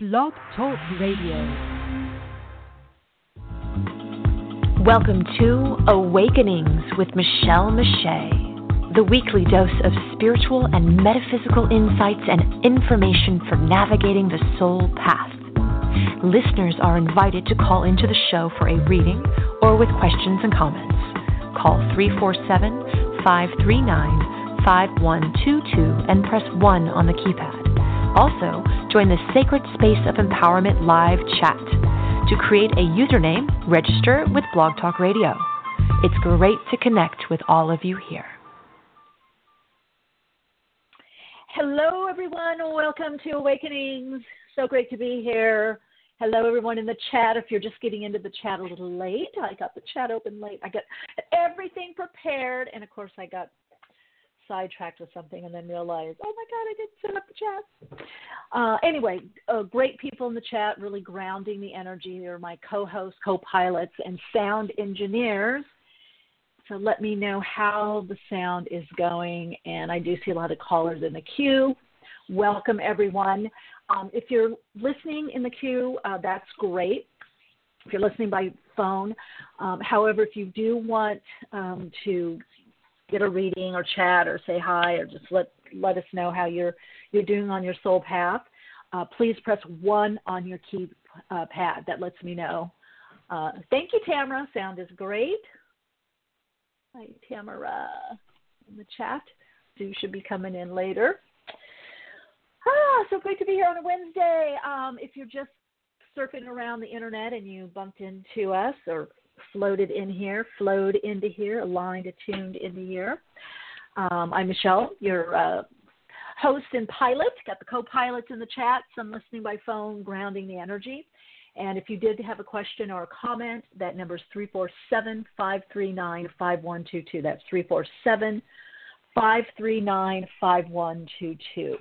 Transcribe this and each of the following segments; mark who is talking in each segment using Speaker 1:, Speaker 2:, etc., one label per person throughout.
Speaker 1: Blog Talk Radio.
Speaker 2: Welcome to Awakenings with Michele Meiche, the weekly dose of spiritual and metaphysical insights and information for navigating the soul path. Listeners are invited to call into the show for a reading or with questions and comments. Call 347 539 5122 and press 1 on the keypad. Also, join the Sacred Space of Empowerment live chat. To create a username, register with Blog Talk Radio. It's great to connect with all of you here.
Speaker 3: Hello, everyone. Welcome to Awakenings. So great to be here. Hello, everyone in the chat. If you're just getting into the chat a little late, I got the chat open late. I got everything prepared, and of course, I got sidetracked with something and then realized, oh my God, I didn't set up the chat. Uh, anyway, uh, great people in the chat, really grounding the energy. They're my co hosts, co pilots, and sound engineers. So let me know how the sound is going. And I do see a lot of callers in the queue. Welcome, everyone. Um, if you're listening in the queue, uh, that's great. If you're listening by phone, um, however, if you do want um, to get a reading or chat or say hi or just let let us know how you're you're doing on your soul path, uh, please press one on your key uh, pad. That lets me know. Uh, thank you, Tamara. Sound is great. Hi, Tamara, in the chat. You should be coming in later. Ah, so great to be here on a Wednesday. Um, if you're just surfing around the internet and you bumped into us or floated in here, flowed into here, aligned, attuned into here. Um, I'm Michele, your uh, host and pilot. Got the co pilots in the chat, some listening by phone, grounding the energy. And if you did have a question or a comment, that number is 347 539 5122. That's 347 539 5122.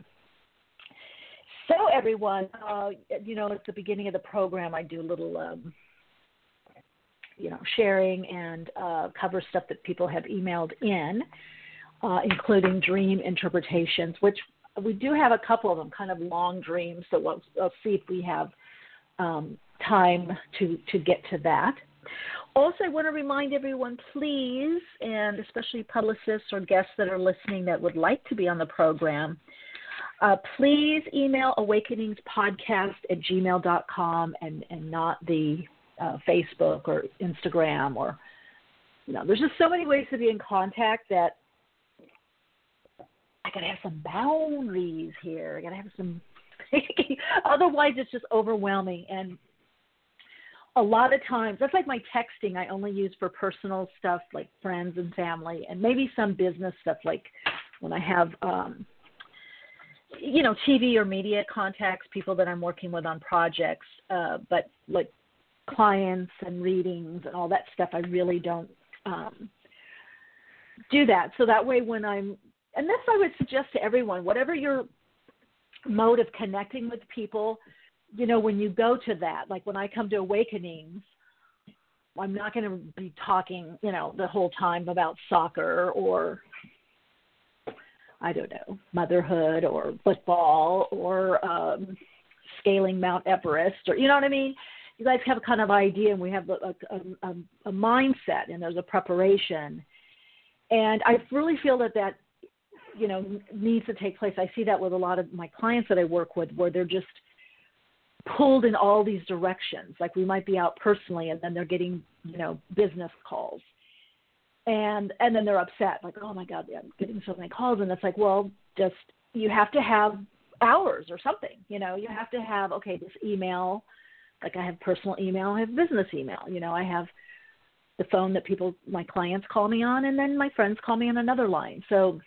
Speaker 3: So, everyone, uh, you know, at the beginning of the program, I do a little um, you know, sharing and uh, cover stuff that people have emailed in, uh, including dream interpretations, which we do have a couple of them, kind of long dreams. So we'll, we'll see if we have um, time to to get to that. Also, I want to remind everyone, please, and especially publicists or guests that are listening that would like to be on the program, uh, please email awakeningspodcast at gmail.com and, and not the uh, Facebook or Instagram or you know, there's just so many ways to be in contact that I gotta have some boundaries here. I gotta have some. Otherwise, it's just overwhelming. And a lot of times, that's like my texting. I only use for personal stuff like friends and family, and maybe some business stuff like when I have, um, you know, TV or media contacts, people that I'm working with on projects. Uh, but like clients and readings and all that stuff, I really don't um, do that. So that way, when I'm, and this I would suggest to everyone, whatever your mode of connecting with people, you know, when you go to that, like when I come to Awakenings, I'm not going to be talking, you know, the whole time about soccer or I don't know, motherhood or football or um, scaling Mount Everest or you know what I mean you guys have a kind of idea, and we have a, a, a, a mindset, and there's a preparation. And I really feel that that you know needs to take place. I see that with a lot of my clients that I work with, where they're just pulled in all these directions. Like we might be out personally, and then they're getting you know business calls, and and then they're upset, like oh my god, I'm getting so many calls, and it's like well, just you have to have hours or something. You know, you have to have okay, this email like I have personal email, I have business email. You know, I have the phone that people, my clients call me on, and then my friends call me on another line. So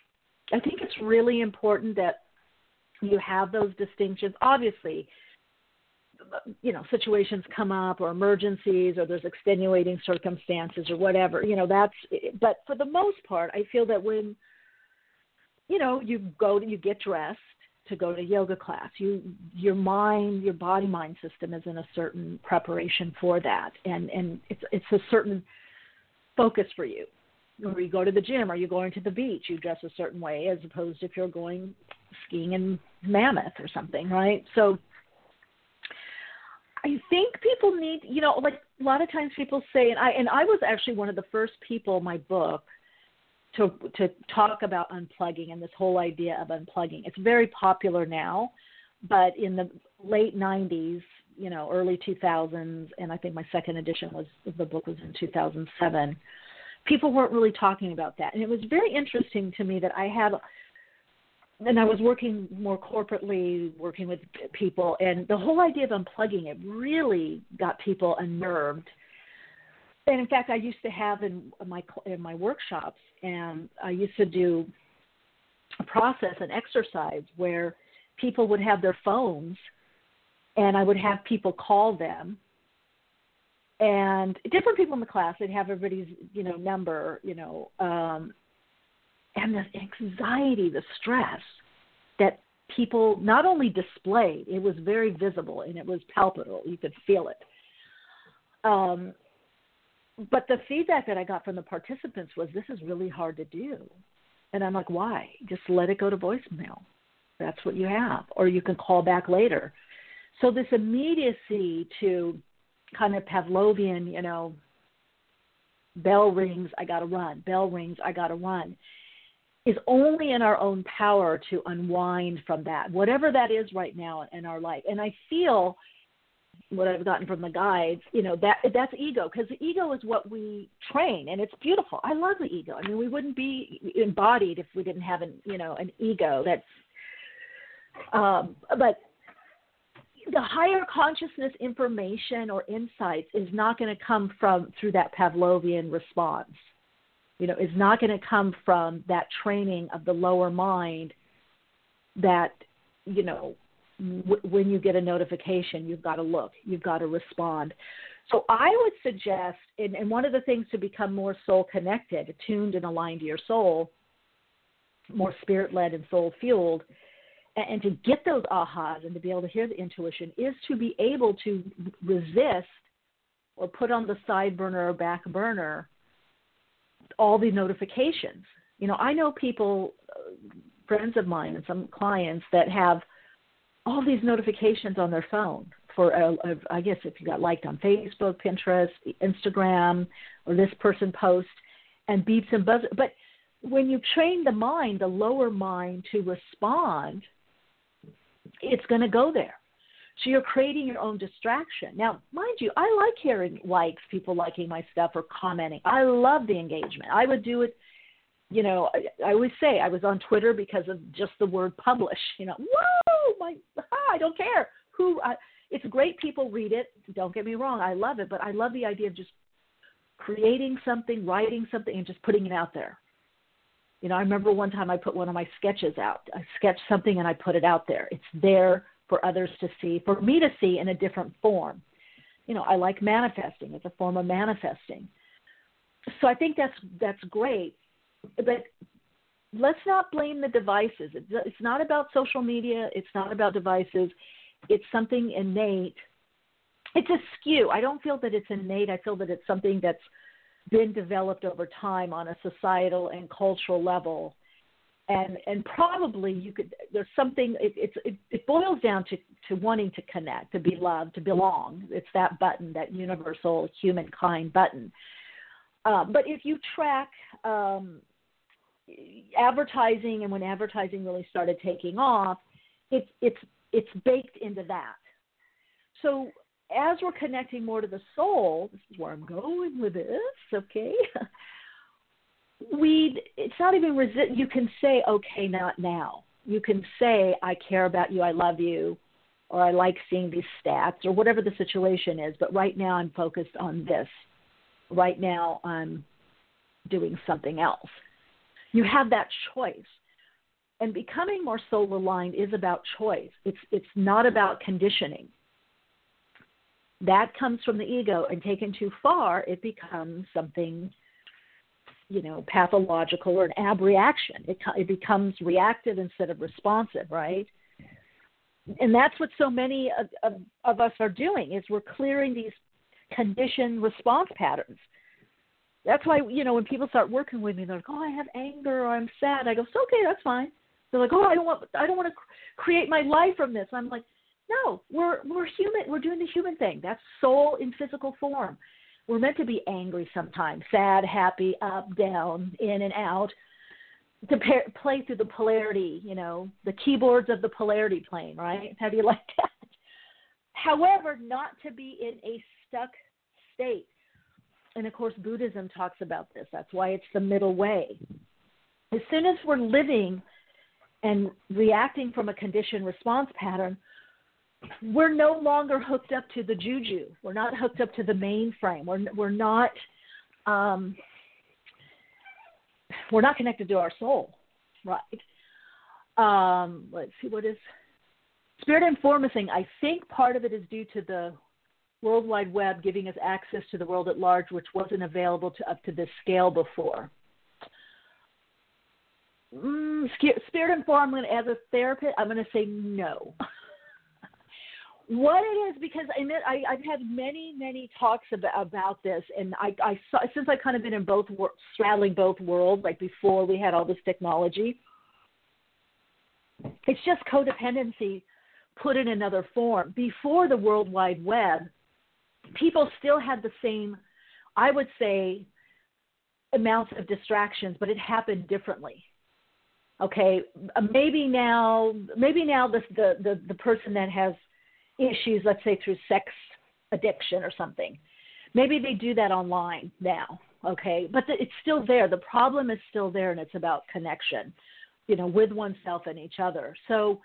Speaker 3: I think it's really important that you have those distinctions. Obviously, you know, situations come up or emergencies or there's extenuating circumstances or whatever. You know, that's, but for the most part, I feel that when, you know, you go, to, you get dressed, to go to yoga class. You your mind, your body mind system is in a certain preparation for that, and and it's it's a certain focus for you. Or you go to the gym, or you going to the beach, you dress a certain way as opposed if you're going skiing in Mammoth or something, right? So I think people need, you know, like a lot of times people say, and I and I was actually one of the first people my book to to talk about unplugging and this whole idea of unplugging. It's very popular now, but in the late '90s, you know, early 2000s, and I think my second edition was the book was in 2007. People weren't really talking about that, and it was very interesting to me that I had and I was working more corporately, working with people, and the whole idea of unplugging it really got people unnerved. And in fact, I used to have in my in my workshops, and I used to do a process, an exercise where people would have their phones, and I would have people call them, and different people in the class. They'd have everybody's you know number, you know, um, and the anxiety, the stress that people not only displayed, it was very visible and it was palpable. You could feel it. Um, but the feedback that I got from the participants was, this is really hard to do. And I'm like, why? Just let it go to voicemail. That's what you have. Or you can call back later. So this immediacy to kind of Pavlovian, you know, bell rings, I got to run. Bell rings, I got to run is only in our own power to unwind from that, whatever that is right now in our life. And I feel what I've gotten from the guides, you know, that that's ego because the ego is what we train, and it's beautiful. I love the ego. I mean, we wouldn't be embodied if we didn't have an, you know, an ego. That's, um, but the higher consciousness information or insights is not going to come from through that Pavlovian response you know, is not going to come from that training of the lower mind that, you know, when you get a notification, you've got to look, you've got to respond. So I would suggest, and, and one of the things to become more soul connected, attuned and aligned to your soul, more spirit led and soul fueled, and, and to get those ahas and to be able to hear the intuition is to be able to resist or put on the side burner or back burner all the notifications. You know, I know people, uh, friends of mine, and some clients that have all these notifications on their phone for, uh, I guess, if you got liked on Facebook, Pinterest, Instagram, or this person post, and beeps and buzzes. But when you train the mind, the lower mind, to respond, it's going to go there. So you're creating your own distraction. Now, mind you, I like hearing likes, people liking my stuff or commenting. I love the engagement. I would do it, you know, I, I always say I was on Twitter because of just the word publish. You know, whoa, Oh, my, ah, I don't care who. I, it's great people read it. Don't get me wrong, I love it, but I love the idea of just creating something, writing something, and just putting it out there. You know, I remember one time I put one of my sketches out. I sketched something and I put it out there. It's there for others to see, for me to see in a different form. You know, I like manifesting. It's a form of manifesting. So I think that's that's great. But let's not blame the devices. It's not about social media. It's not about devices. It's something innate. It's a skew. I don't feel that it's innate. I feel that it's something that's been developed over time on a societal and cultural level and and probably you could there's something it, it's it, it boils down to to wanting to connect to be loved to belong it's that button that universal humankind button uh, but if you track um, advertising and when advertising really started taking off it's it's it's baked into that. So as we're connecting more to the soul this is where i'm going with this okay? We it's not even you can say okay not now. You can say i care about you i love you or i like seeing these stats or whatever the situation is but right now i'm focused on this. Right now i'm doing something else you have that choice and becoming more soul aligned is about choice it's it's not about conditioning that comes from the ego and taken too far it becomes something you know pathological or an abreaction. It it becomes reactive instead of responsive, right? And that's what so many of, of, of us are doing is we're clearing these conditioned response patterns. That's why you know when people start working with me, they're like, "Oh, I have anger or I'm sad." I go, "So okay, that's fine." They're like, "Oh, I don't want I don't want to create my life from this." I'm like, No, we're we're human. We're doing the human thing. That's soul in physical form. We're meant to be angry sometimes, sad, happy, up, down, in and out. To pair, play through the polarity, you know, the keyboards of the polarity plane, right? How do you like that? However, not to be in a stuck state. And of course, Buddhism talks about this. That's why it's the middle way. As soon as we're living and reacting from a conditioned response pattern, we're no longer hooked up to the juju. We're not hooked up to the mainframe. We're we're not um, we're not connected to our soul, right? Um, let's see what is spirit informing. I think part of it is due to the World Wide Web giving us access to the world at large, which wasn't available to up to this scale before. Mm, spirit informing as a therapist, I'm going to say no. what it is because I admit I, I've had many many talks about about this, and I, I saw since I've kind of been in both straddling both worlds, like before we had all this technology. It's just codependency put in another form. Before the World Wide Web, people still had the same, I would say, amounts of distractions, but it happened differently. Okay, uh, maybe now, maybe now the the the, the person that has issues, let's say through sex addiction or something. Maybe they do that online now, okay? But the, it's still there. The problem is still there, and it's about connection, you know, with oneself and each other. So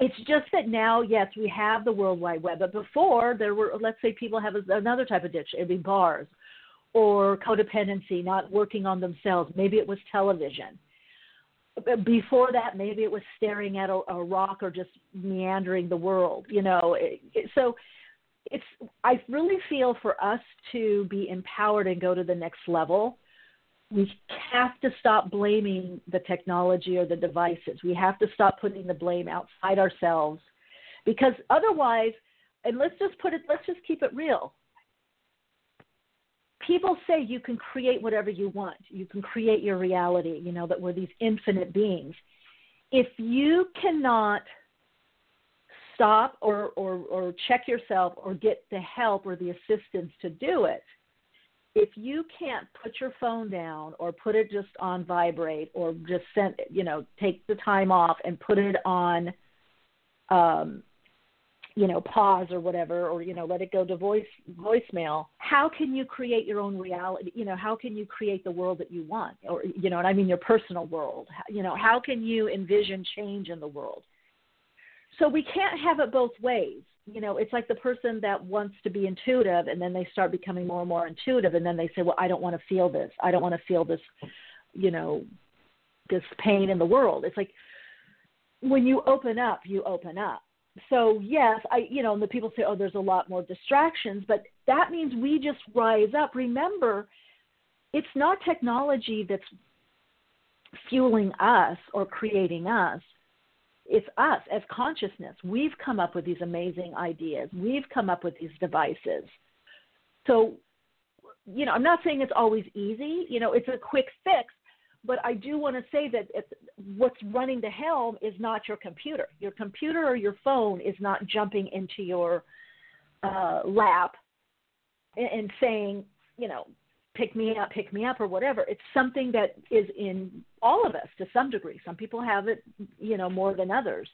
Speaker 3: it's just that now, yes, we have the World Wide Web, but before there were, let's say, people have another type of addiction. It'd be bars or codependency, not working on themselves. Maybe it was television before that maybe it was staring at a, a rock or just meandering the world you know it, it, so it's i really feel for us to be empowered and go to the next level we have to stop blaming the technology or the devices we have to stop putting the blame outside ourselves because otherwise and let's just put it let's just keep it real people say you can create whatever you want. You can create your reality, you know, that we're these infinite beings. If you cannot stop or, or, or check yourself or get the help or the assistance to do it, if you can't put your phone down or put it just on vibrate or just send, you know, take the time off and put it on um, you know pause or whatever or you know let it go to voice voicemail how can you create your own reality? You know how can you create the world that you want? Or you know and i mean? Your personal world. You know how can you envision change in the world? So we can't have it both ways you know it's like the person that wants to be intuitive and then they start becoming more and more intuitive and then they say well i don't want to feel this i don't want to feel this you know this pain in the world it's like when you open up you open up so yes, I you know, and the people say, oh, there's a lot more distractions, but that means we just rise up. Remember, it's not technology that's fueling us or creating us. It's us as consciousness. We've come up with these amazing ideas. We've come up with these devices. So, you know, I'm not saying it's always easy. You know, it's a quick fix, but I do want to say that what's running the helm is not your computer. Your computer or your phone is not jumping into your uh, lap and, and saying, you know, pick me up, pick me up, or whatever. It's something that is in all of us to some degree. Some people have it, you know, more than others.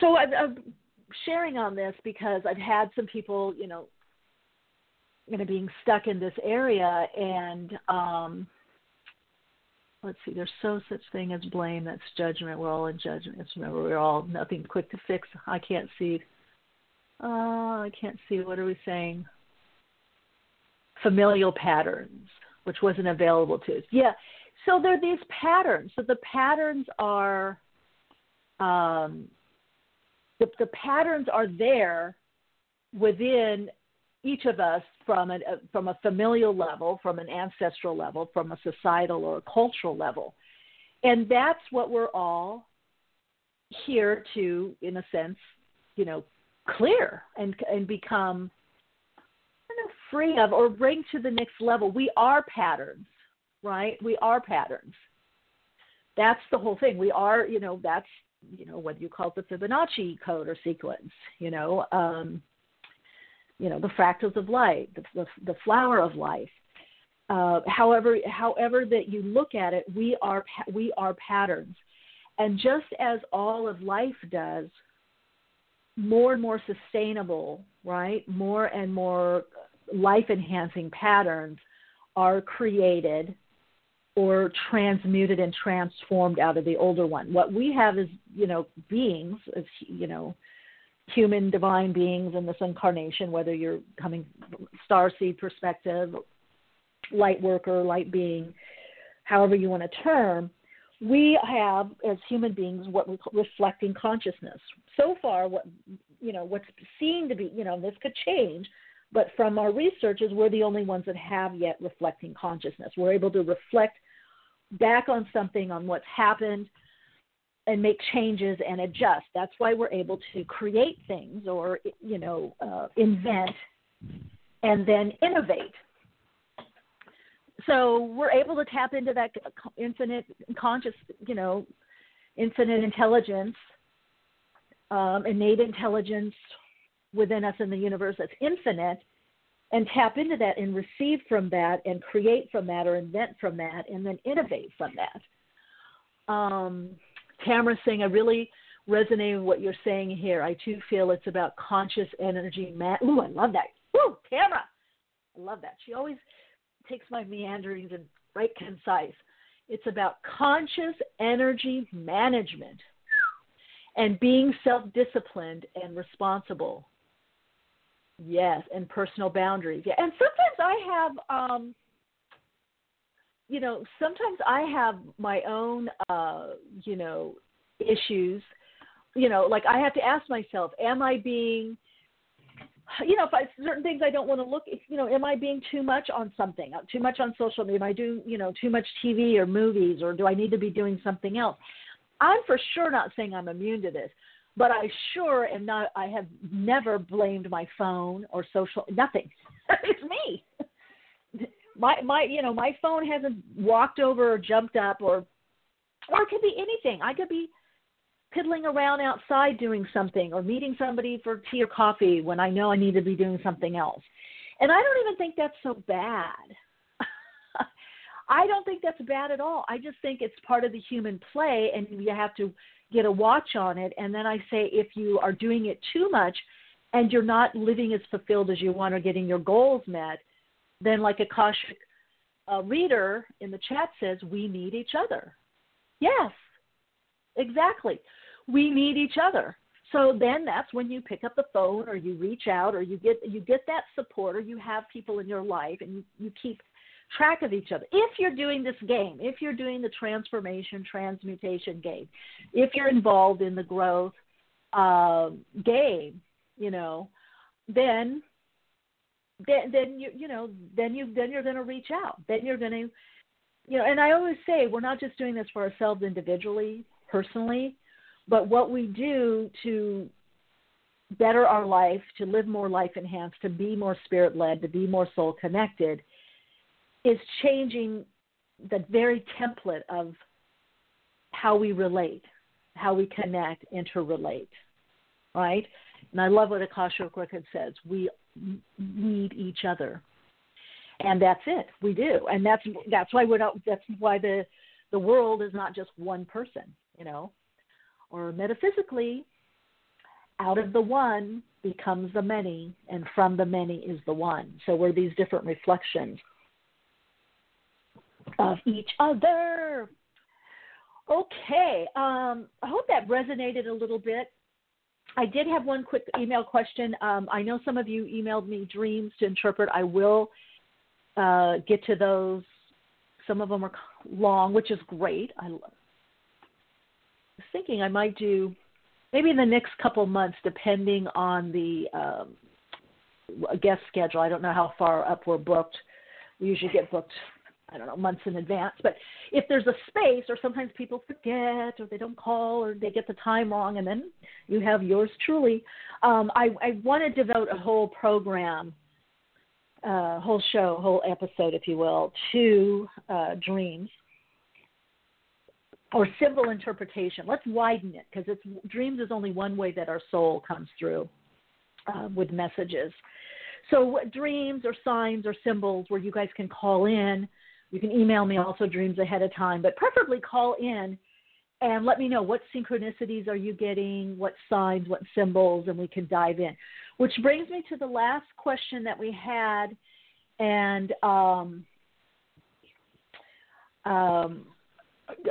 Speaker 3: So I'm, sharing on this because I've had some people, you know, you know, being stuck in this area and um let's see, there's so such thing as blame, that's judgment. We're all in judgment. Just remember, we're all nothing quick to fix. I can't see. Uh, I can't see. What are we saying? Familial patterns, which wasn't available to us. Yeah. So there are these patterns. So the patterns are, um, the, the patterns are there within each of us from a, from a familial level, from an ancestral level, from a societal or a cultural level. And that's what we're all here to, in a sense, you know, clear and, and become free of or bring to the next level. We are patterns, right? We are patterns. That's the whole thing. We are, you know, that's you know, whether you call it the Fibonacci code or sequence, you know, um, you know, the fractals of light, the, the, the flower of life. Uh, however, however that you look at it, we are we are patterns, and just as all of life does, more and more sustainable, right? More and more life enhancing patterns are created or transmuted and transformed out of the older one. What we have is, you know, beings, as you know, human divine beings in this incarnation, whether you're coming star seed perspective, light worker, light being, however you want to term, we have as human beings what we call reflecting consciousness. So far, what you know, what's seen to be, you know, this could change, but from our research is we're the only ones that have yet reflecting consciousness. We're able to reflect back on something, on what's happened, and make changes and adjust. That's why we're able to create things or, you know, uh, invent and then innovate. So we're able to tap into that infinite conscious, you know, infinite intelligence, um, innate intelligence within us in the universe that's infinite and tap into that and receive from that and create from that or invent from that and then innovate from that. Um, Tamara Singh, I really resonate with what you're saying here. I too feel it's about conscious energy. Ma- Ooh, I love that. Ooh, Tamara, I love that. She always takes my meanderings and right concise. It's about conscious energy management and being self disciplined and responsible Yes, and personal boundaries. Yeah, and sometimes I have, um, you know, sometimes I have my own, uh, you know, issues. You know, like I have to ask myself, am I being, you know, if I certain things I don't want to look, you know, am I being too much on something, uh, too much on social media? Am I doing, you know, too much TV or movies, or do I need to be doing something else? I'm for sure not saying I'm immune to this, but I sure am not. I have never blamed my phone or social nothing. it's me. My my you know my phone hasn't walked over or jumped up or or it could be anything. I could be piddling around outside doing something or meeting somebody for tea or coffee when I know I need to be doing something else. And I don't even think that's so bad. I don't think that's bad at all. I just think it's part of the human play and you have to get a watch on it. And then I say, if you are doing it too much and you're not living as fulfilled as you want or getting your goals met, then like Akashic uh, reader in the chat says, we need each other. Yes, exactly. We need each other. So then that's when you pick up the phone or you reach out or you get you get that support or you have people in your life and you, you keep track of each other. If you're doing this game, if you're doing the transformation, transmutation game, if you're involved in the growth uh, game, you know, then then then you you know then you then you're going to reach out. Then you're going to you know, and I always say we're not just doing this for ourselves individually, personally, but what we do to better our life, to live more life enhanced, to be more spirit led, to be more soul connected is changing the very template of how we relate, how we connect, interrelate, right? And I love what Akashic Record says. We need each other, and that's it. We do, and that's that's why we're not. That's why the the world is not just one person, you know, or metaphysically, out of the one becomes the many, and from the many is the one. So we're these different reflections of each other. Okay, um, I hope that resonated a little bit. I did have one quick email question. Um, I know some of you emailed me dreams to interpret. I will uh, get to those. Some of them are long, which is great. I was thinking I might do maybe in the next couple months, depending on the um, guest schedule. I don't know how far up we're booked. We usually get booked I don't know, months in advance. But if there's a space, or sometimes people forget, or they don't call, or they get the time wrong, and then you have yours truly. Um, I, I want to devote a whole program, uh, whole show, whole episode, if you will, to uh, dreams. or symbol interpretation. Let's widen it because it's dreams is only one way that our soul comes through uh, with messages. So dreams or signs or symbols where you guys can call in. You can email me also dreams ahead of time, but preferably call in and let me know what synchronicities are you getting, what signs, what symbols, and we can dive in. Which brings me to the last question that we had, and um, um,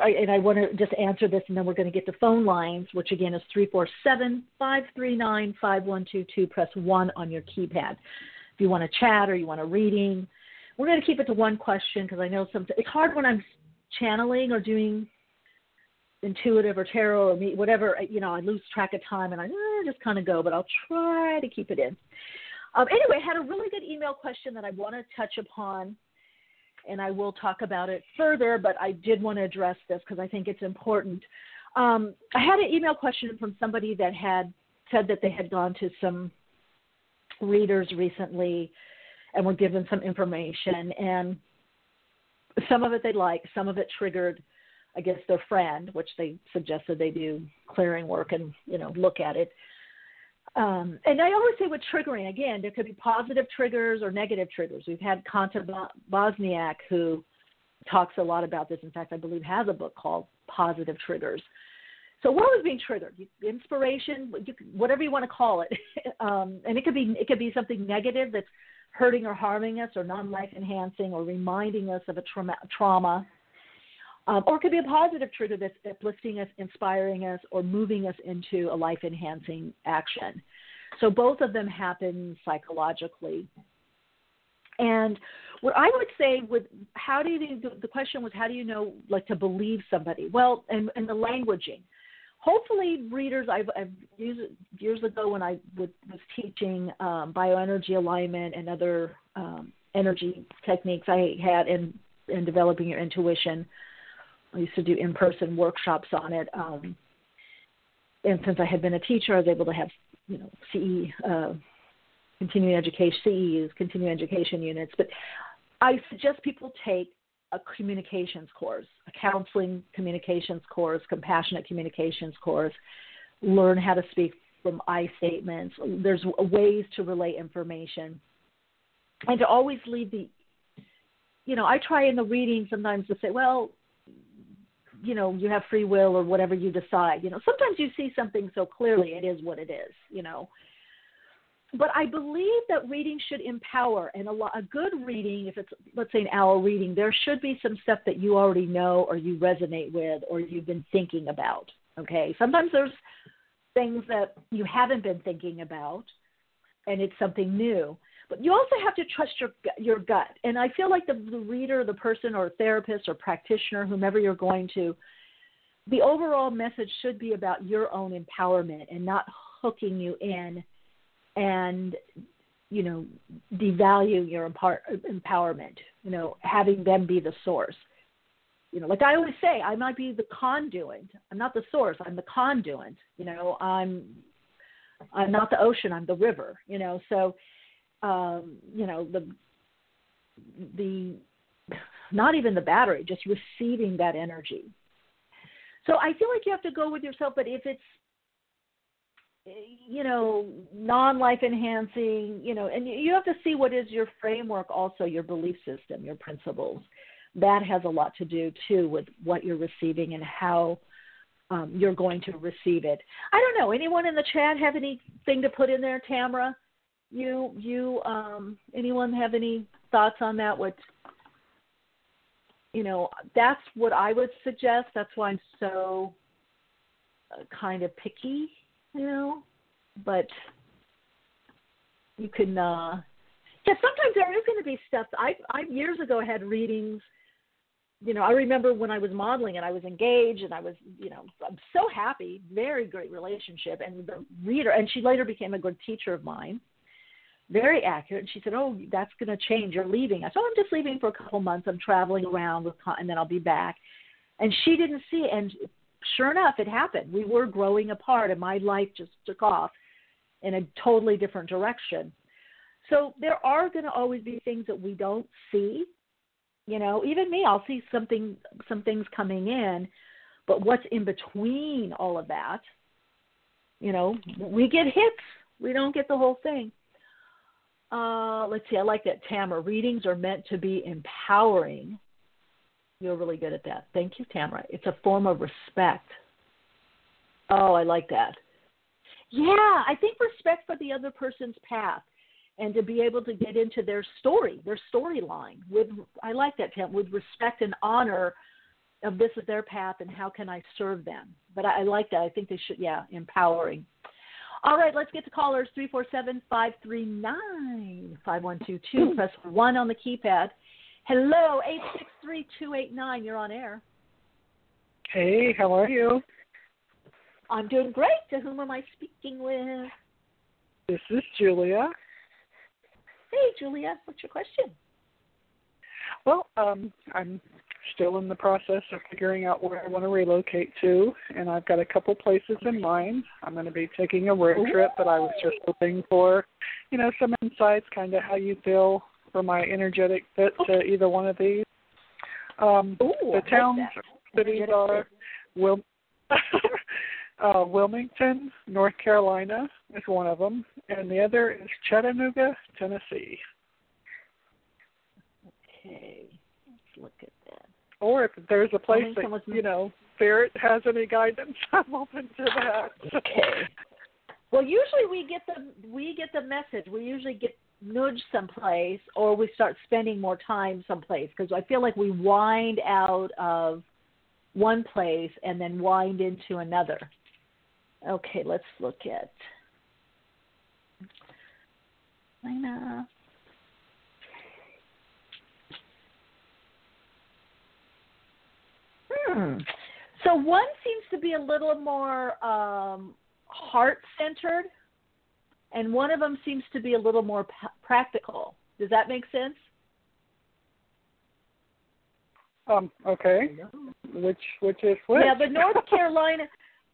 Speaker 3: I, and I want to just answer this, and then we're going to get to phone lines, which again is 347 539 5122. Press 1 on your keypad. If you want to chat or you want a reading, we're going to keep it to one question because I know some. It's hard when I'm channeling or doing intuitive or tarot or me, whatever. You know, I lose track of time and I eh, just kind of go, but I'll try to keep it in. Um, anyway, I had a really good email question that I want to touch upon and I will talk about it further, but I did want to address this because I think it's important. Um, I had an email question from somebody that had said that they had gone to some readers recently and were given some information, and some of it they liked, some of it triggered, I guess, their friend, which they suggested they do clearing work and you know look at it. Um, and I always say with triggering, again, there could be positive triggers or negative triggers. We've had Kanta Bosniak who talks a lot about this. In fact, I believe has a book called Positive Triggers. So what was being triggered? Inspiration, whatever you want to call it, um, and it could be it could be something negative that's hurting or harming us, or non-life enhancing, or reminding us of a trauma, trauma um, or it could be a positive trigger that's uplifting us, inspiring us, or moving us into a life enhancing action. So both of them happen psychologically. And what I would say with how do you the question was how do you know like to believe somebody? Well, and, and the languaging. Hopefully, readers I've, I've used years ago when I was teaching um, bioenergy alignment and other um, energy techniques I had in in developing your intuition. I used to do in person workshops on it. Um, and since I had been a teacher, I was able to have, you know, CE, uh, continuing education, CEUs, continuing education units. But I suggest people take a communications course, a counseling communications course, compassionate communications course, learn how to speak from I statements. There's ways to relay information. And to always leave the, you know, I try in the reading sometimes to say, well, you know you have free will or whatever you decide you know sometimes you see something so clearly it is what it is you know but i believe that reading should empower and a, a good reading if it's let's say an hour reading there should be some stuff that you already know or you resonate with or you've been thinking about okay sometimes there's things that you haven't been thinking about and it's something new but you also have to trust your your gut. And I feel like the, the reader, the person, or therapist, or practitioner, whomever you're going to, the overall message should be about your own empowerment and not hooking you in and you know devalue your empowerment. You know, having them be the source. You know, like I always say, I might be the conduit. I'm not the source. I'm the conduit. You know, I'm I'm not the ocean. I'm the river. You know, so um, you know the the not even the battery, just receiving that energy. So I feel like you have to go with yourself, but if it's you know non-life enhancing, you know, and you have to see what is your framework, also your belief system, your principles. That has a lot to do too with what you're receiving and how um, you're going to receive it. I don't know. Anyone in the chat have anything to put in there, Tamara? you you um anyone have any thoughts on that what you know that's what i would suggest that's why i'm so uh, kind of picky you know but you can uh yeah sometimes there is going to be stuff i i years ago had readings you know i remember when i was modeling and i was engaged and i was you know i'm so happy very great relationship and the reader and she later became a good teacher of mine very accurate. And she said, "Oh, that's going to change. You're leaving." I said, oh, "I'm just leaving for a couple months. I'm traveling around with, and then I'll be back." And she didn't see it. And sure enough, it happened. We were growing apart, and my life just took off in a totally different direction. So there are going to always be things that we don't see. You know, even me, I'll see something, some things coming in, But what's in between all of that? You know, we get hits. We don't get the whole thing. Uh, let's see. I like that, Tamara. Readings are meant to be empowering. You're really good at that. Thank you, Tamara. It's a form of respect. Oh, I like that. Yeah, I think respect for the other person's path and to be able to get into their story, their storyline with I like that Tam with respect and honor of this is their path and how can I serve them. But I, I like that. I think they should yeah, empowering. All right, let's get to callers 347 539 5122. Press 1 on the keypad. Hello, 863 289. You're on air.
Speaker 4: Hey, how are you?
Speaker 3: I'm doing great. To whom am I speaking with?
Speaker 4: This is Julia.
Speaker 3: Hey, Julia, what's your question?
Speaker 4: Well, um, I'm still in the process of figuring out where I want to relocate to, and I've got a couple places in mind. I'm going to be taking a road trip, but I was just looking for, you know, some insights, kind of how you feel for my energetic fit to either one of these. Um,
Speaker 3: Ooh,
Speaker 4: the
Speaker 3: like
Speaker 4: towns, cities
Speaker 3: Energetic
Speaker 4: are. Wil- uh, Wilmington, North Carolina is one of them, and the other is Chattanooga, Tennessee.
Speaker 3: Okay, let's look at that.
Speaker 4: Or if there's a place
Speaker 3: Wilmington was-
Speaker 4: that you know Spirit has any guidance, I'm open to that.
Speaker 3: Okay. Well, usually we get the we get the message. We usually get nudged someplace, or we start spending more time someplace because I feel like we wind out of one place and then wind into another. Okay, let's look at. Lena. Hmm. So one seems to be a little more um, heart centered, and one of them seems to be a little more p- practical. Does that make sense?
Speaker 4: Um, okay. Which which is which?
Speaker 3: Yeah, the North Carolina,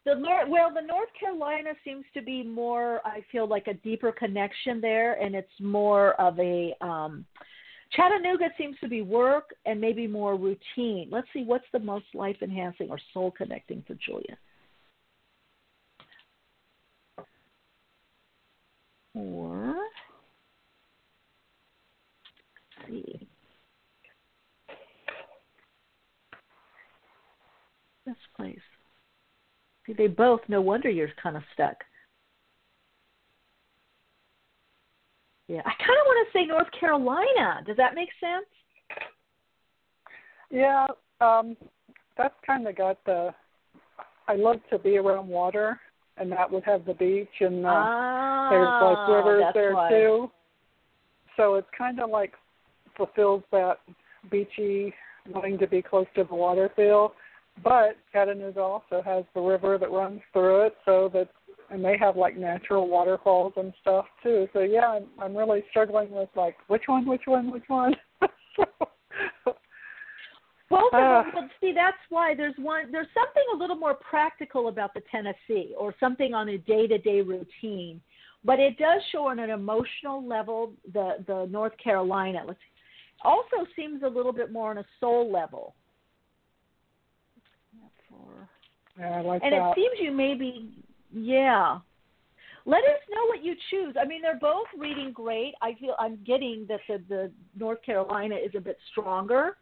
Speaker 3: the North well, the North Carolina seems to be more. I feel like a deeper connection there, and it's more of a. Um, Chattanooga seems to be work and maybe more routine. Let's see what's the most life enhancing or soul connecting for Julia. Or see. This place. See, they both. No wonder you're kind of stuck. Yeah, I kind of want to say North Carolina. Does that make sense?
Speaker 4: yeah, um, that's kind of got the. I love to be around water, and that would have the beach, and uh,
Speaker 3: ah,
Speaker 4: there's like rivers there
Speaker 3: why.
Speaker 4: too. So it's kind of like fulfills that beachy wanting to be close to the water feel. But Chattanooga also has the river that runs through it, so that and they have like natural waterfalls and stuff too. So yeah, I'm I'm really struggling with like which one, which one, which one. so,
Speaker 3: Both of
Speaker 4: Ah.
Speaker 3: them, but see, that's why there's one. There's something a little more practical about the Tennessee, or something on a day-to-day routine. But it does show on an emotional level. The the North Carolina let's also seems a little bit more on a soul level.
Speaker 4: Yeah, I like
Speaker 3: and
Speaker 4: that.
Speaker 3: it seems you maybe yeah let us know what you choose i mean they're both reading great i feel i'm getting that the, the north carolina is a bit stronger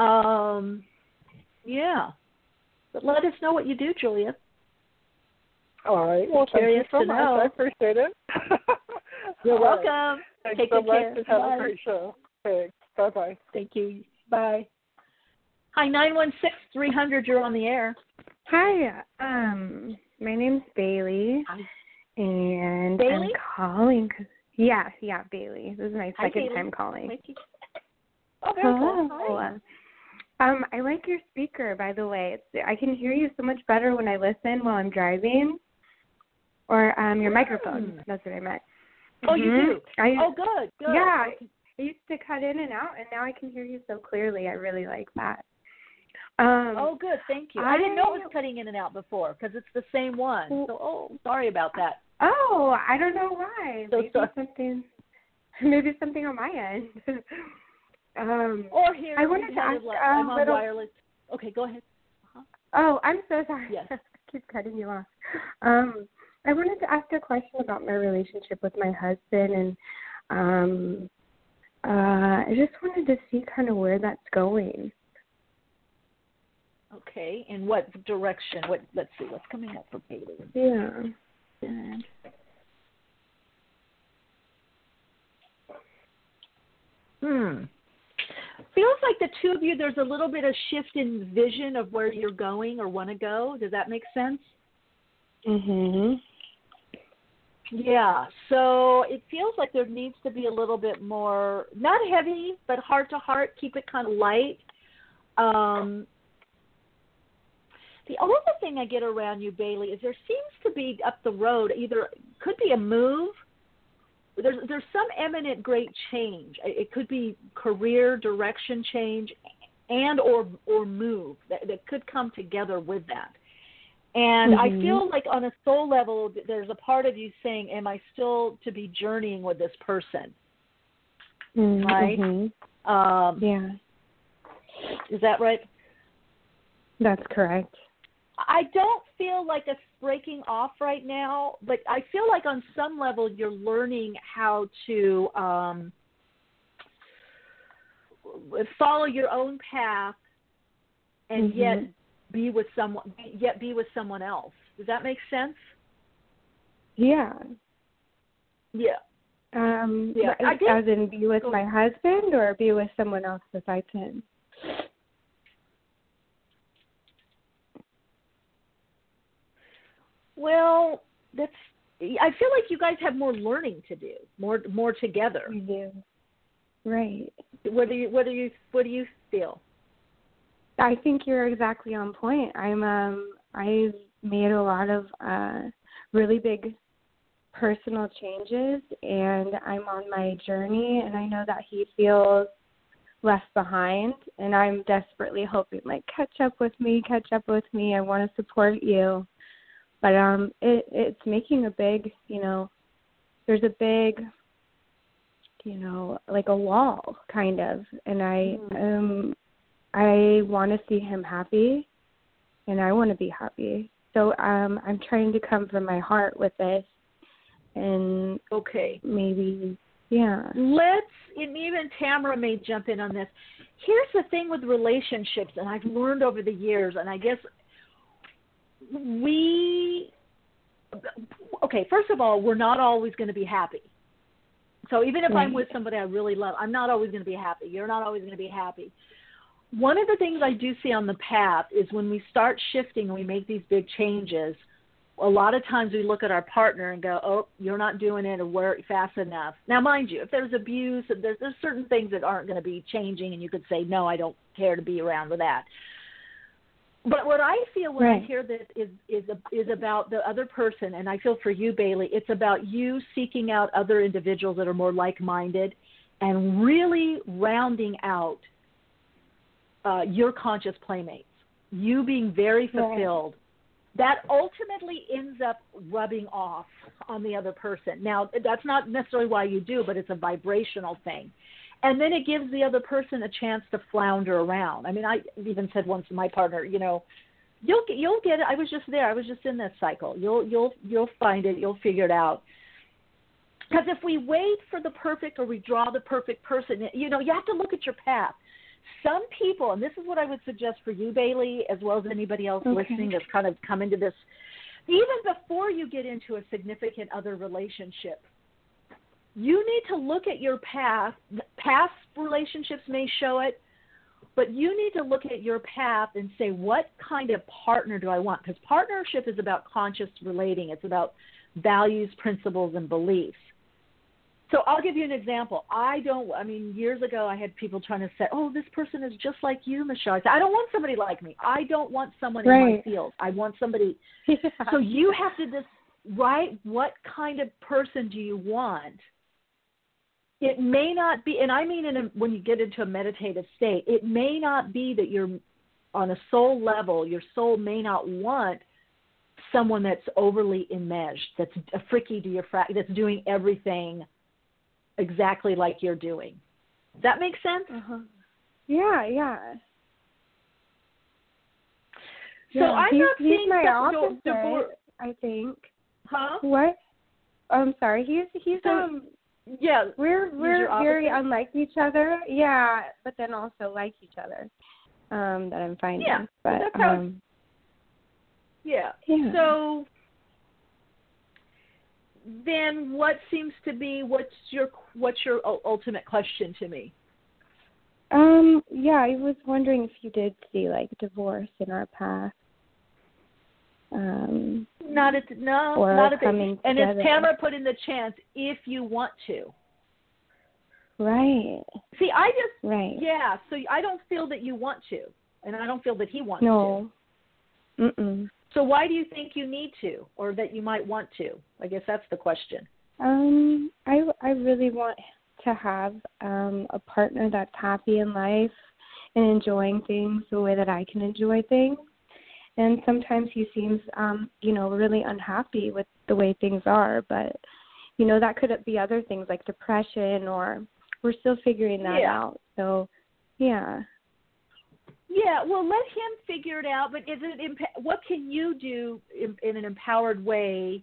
Speaker 3: um yeah but let us know what you do julia
Speaker 4: All right. Well, thank you so much.
Speaker 3: know.
Speaker 4: I appreciate it.
Speaker 3: you're
Speaker 4: All right.
Speaker 3: welcome
Speaker 4: Thanks
Speaker 3: Take
Speaker 4: so
Speaker 3: good
Speaker 4: much
Speaker 3: care.
Speaker 4: and have
Speaker 3: Bye.
Speaker 4: a great show. Thanks. Bye bye.
Speaker 3: thank you bye hi nine one six three hundred you're on the air
Speaker 5: Hi, um, my name's Bailey,
Speaker 3: Hi.
Speaker 5: and
Speaker 3: Bailey?
Speaker 5: I'm calling. 'cause- yeah, yeah, Bailey. This is my second
Speaker 3: Bailey.
Speaker 5: time calling.
Speaker 3: Thank you. oh very cool.
Speaker 5: Um, I like your speaker, by the way. It's, I can hear you so much better when I listen while I'm driving, or um, your microphone.
Speaker 3: Mm.
Speaker 5: That's what I meant.
Speaker 3: oh you
Speaker 5: Mhm.
Speaker 3: do
Speaker 5: I,
Speaker 3: oh good good
Speaker 5: Yeah. I used to cut in and out, and now I can hear you so clearly. I really like that. Um,
Speaker 3: Oh, good. Thank you. I, didn't know it was cutting in and out before because it's the same one. So, oh, sorry about that.
Speaker 5: Oh, I don't know why.
Speaker 3: So
Speaker 5: maybe
Speaker 3: sorry.
Speaker 5: something, maybe something on my end. um,
Speaker 3: Or here,
Speaker 5: I wanted to ask, um,
Speaker 3: I'm on
Speaker 5: little-
Speaker 3: wireless. Okay, go ahead.
Speaker 5: Oh, I'm so sorry.
Speaker 3: Yes.
Speaker 5: Keep cutting you off. Um, I wanted to ask a question about my relationship with my husband, and um, uh, I just wanted to see kind of where that's going.
Speaker 3: Okay. In what direction? What? Let's see. What's coming up for Bailey?
Speaker 5: Yeah.
Speaker 3: And Hmm. Feels like the two of you, there's a little bit of shift in vision of where you're going or want to go. Does that make sense?
Speaker 5: Mhm.
Speaker 3: Yeah. So it feels like there needs to be a little bit more, not heavy, but heart to heart. Keep it kind of light. Um, the other thing I get around you, Bailey, is there seems to be up the road either could be a move there's there's some eminent great change. It could be career direction change, and or or move that, that could come together with that. And
Speaker 5: mm-hmm.
Speaker 3: I feel like on a soul level, there's a part of you saying, "Am I still to be journeying with this person?"
Speaker 5: Mm-hmm.
Speaker 3: Right? Um,
Speaker 5: yeah.
Speaker 3: Is that right?
Speaker 5: That's correct.
Speaker 3: I don't feel like it's breaking off right now, but I feel like on some level you're learning how to um, follow your own path and
Speaker 5: mm-hmm.
Speaker 3: yet be with someone yet be with someone else. Does that make sense?
Speaker 5: Yeah.
Speaker 3: Yeah.
Speaker 5: Um
Speaker 3: yeah.
Speaker 5: as in be with my husband or be with someone else besides him?
Speaker 3: Well, that's. I feel like you guys have more learning to do, more more together.
Speaker 5: We do. Right.
Speaker 3: What do you What do you What do you feel?
Speaker 5: I think you're exactly on point. I'm um I've made a lot of uh really big personal changes and I'm on my journey and I know that he feels left behind and I'm desperately hoping like catch up with me, catch up with me. I want to support you but um it it's making a big you know there's a big you know like a wall kind of. And i mm-hmm. um i want to see him happy and i want to be happy. So um i'm trying to come from my heart with this and
Speaker 3: okay.
Speaker 5: maybe yeah.
Speaker 3: Let's and even tamara may jump in on this. Here's the thing with relationships and i've learned over the years and i guess we okay first of all we're not always going to be happy. So even if i'm with somebody i really love i'm not always going to be happy. You're not always going to be happy. One of the things i do see on the path is when we start shifting and we make these big changes a lot of times we look at our partner and go oh you're not doing it or fast enough. Now mind you if there's abuse there's, there's certain things that aren't going to be changing and you could say no i don't care to be around with that but what I feel when
Speaker 5: right.
Speaker 3: I hear this is is is about the other person, and I feel for you, Bailey. It's about you seeking out other individuals that are more like-minded, and really rounding out uh, your conscious playmates. You being very fulfilled. Right. That ultimately ends up rubbing off on the other person. Now, that's not necessarily why you do, but it's a vibrational thing and then it gives the other person a chance to flounder around. I mean, I even said once to my partner, you know, you'll get you'll get it. I was just there. I was just in that cycle. You'll you'll you'll find it. You'll figure it out. Because if we wait for the perfect or we draw the perfect person, you know, you have to look at your path. Some people, and this is what I would suggest for you, Bailey, as well as anybody else
Speaker 5: okay.
Speaker 3: listening that's kind of come into this, even before you get into a significant other relationship, you need to look at your path. Past relationships may show it, but you need to look at your path and say, what kind of partner do I want? Because partnership is about conscious relating, it's about values, principles, and beliefs. So I'll give you an example. I don't. I mean, years ago, I had people trying to say, "Oh, this person is just like you, Michele." I said, "I don't want somebody like me. I don't want someone
Speaker 5: right.
Speaker 3: in my field. I want somebody."
Speaker 5: Yeah.
Speaker 3: So you have to just write what kind of person do you want, it may not be, and I mean, in a, when you get into a meditative state, it may not be that you're on a soul level. Your soul may not want someone that's overly enmeshed, that's a freaky diaphragm, that's doing everything exactly like you're doing. Does that make sense?
Speaker 5: Uh-huh. Yeah, yeah.
Speaker 3: So
Speaker 5: yeah,
Speaker 3: I'm
Speaker 5: he's,
Speaker 3: not
Speaker 5: he's
Speaker 3: seeing
Speaker 5: my
Speaker 3: that
Speaker 5: opposite,
Speaker 3: divor-
Speaker 5: I think.
Speaker 3: Huh?
Speaker 5: What? I'm sorry. He's he's
Speaker 3: So-
Speaker 5: um
Speaker 3: Yeah.
Speaker 5: we're we're very unlike each other. Yeah, but then also like each other. Um, that I'm finding.
Speaker 3: Yeah,
Speaker 5: But
Speaker 3: that's how-
Speaker 5: um
Speaker 3: Yeah.
Speaker 5: yeah.
Speaker 3: So then what seems to be what's your what's your ultimate question to me?
Speaker 5: Um, yeah, I was wondering if you did see like divorce in our path. Um,
Speaker 3: Not at no, not at the, and as. Tamara put in the chance, if you want to.
Speaker 5: right,
Speaker 3: See, I just
Speaker 5: right.
Speaker 3: yeah. So I don't feel that you want to, and I don't feel that he wants to
Speaker 5: No. Mm-mm.
Speaker 3: So why do you think you need to, or that you might want to? I guess that's the question.
Speaker 5: Um, I I really want to have um a partner that's happy in life and enjoying things the way that I can enjoy things. And sometimes he seems um, you know, really unhappy with the way things are, but you know, that could be other things like depression or we're still figuring that
Speaker 3: Yeah.
Speaker 5: out. So, yeah.
Speaker 3: Yeah, well, let him figure it out. But is it imp- what can you do in, in an empowered way?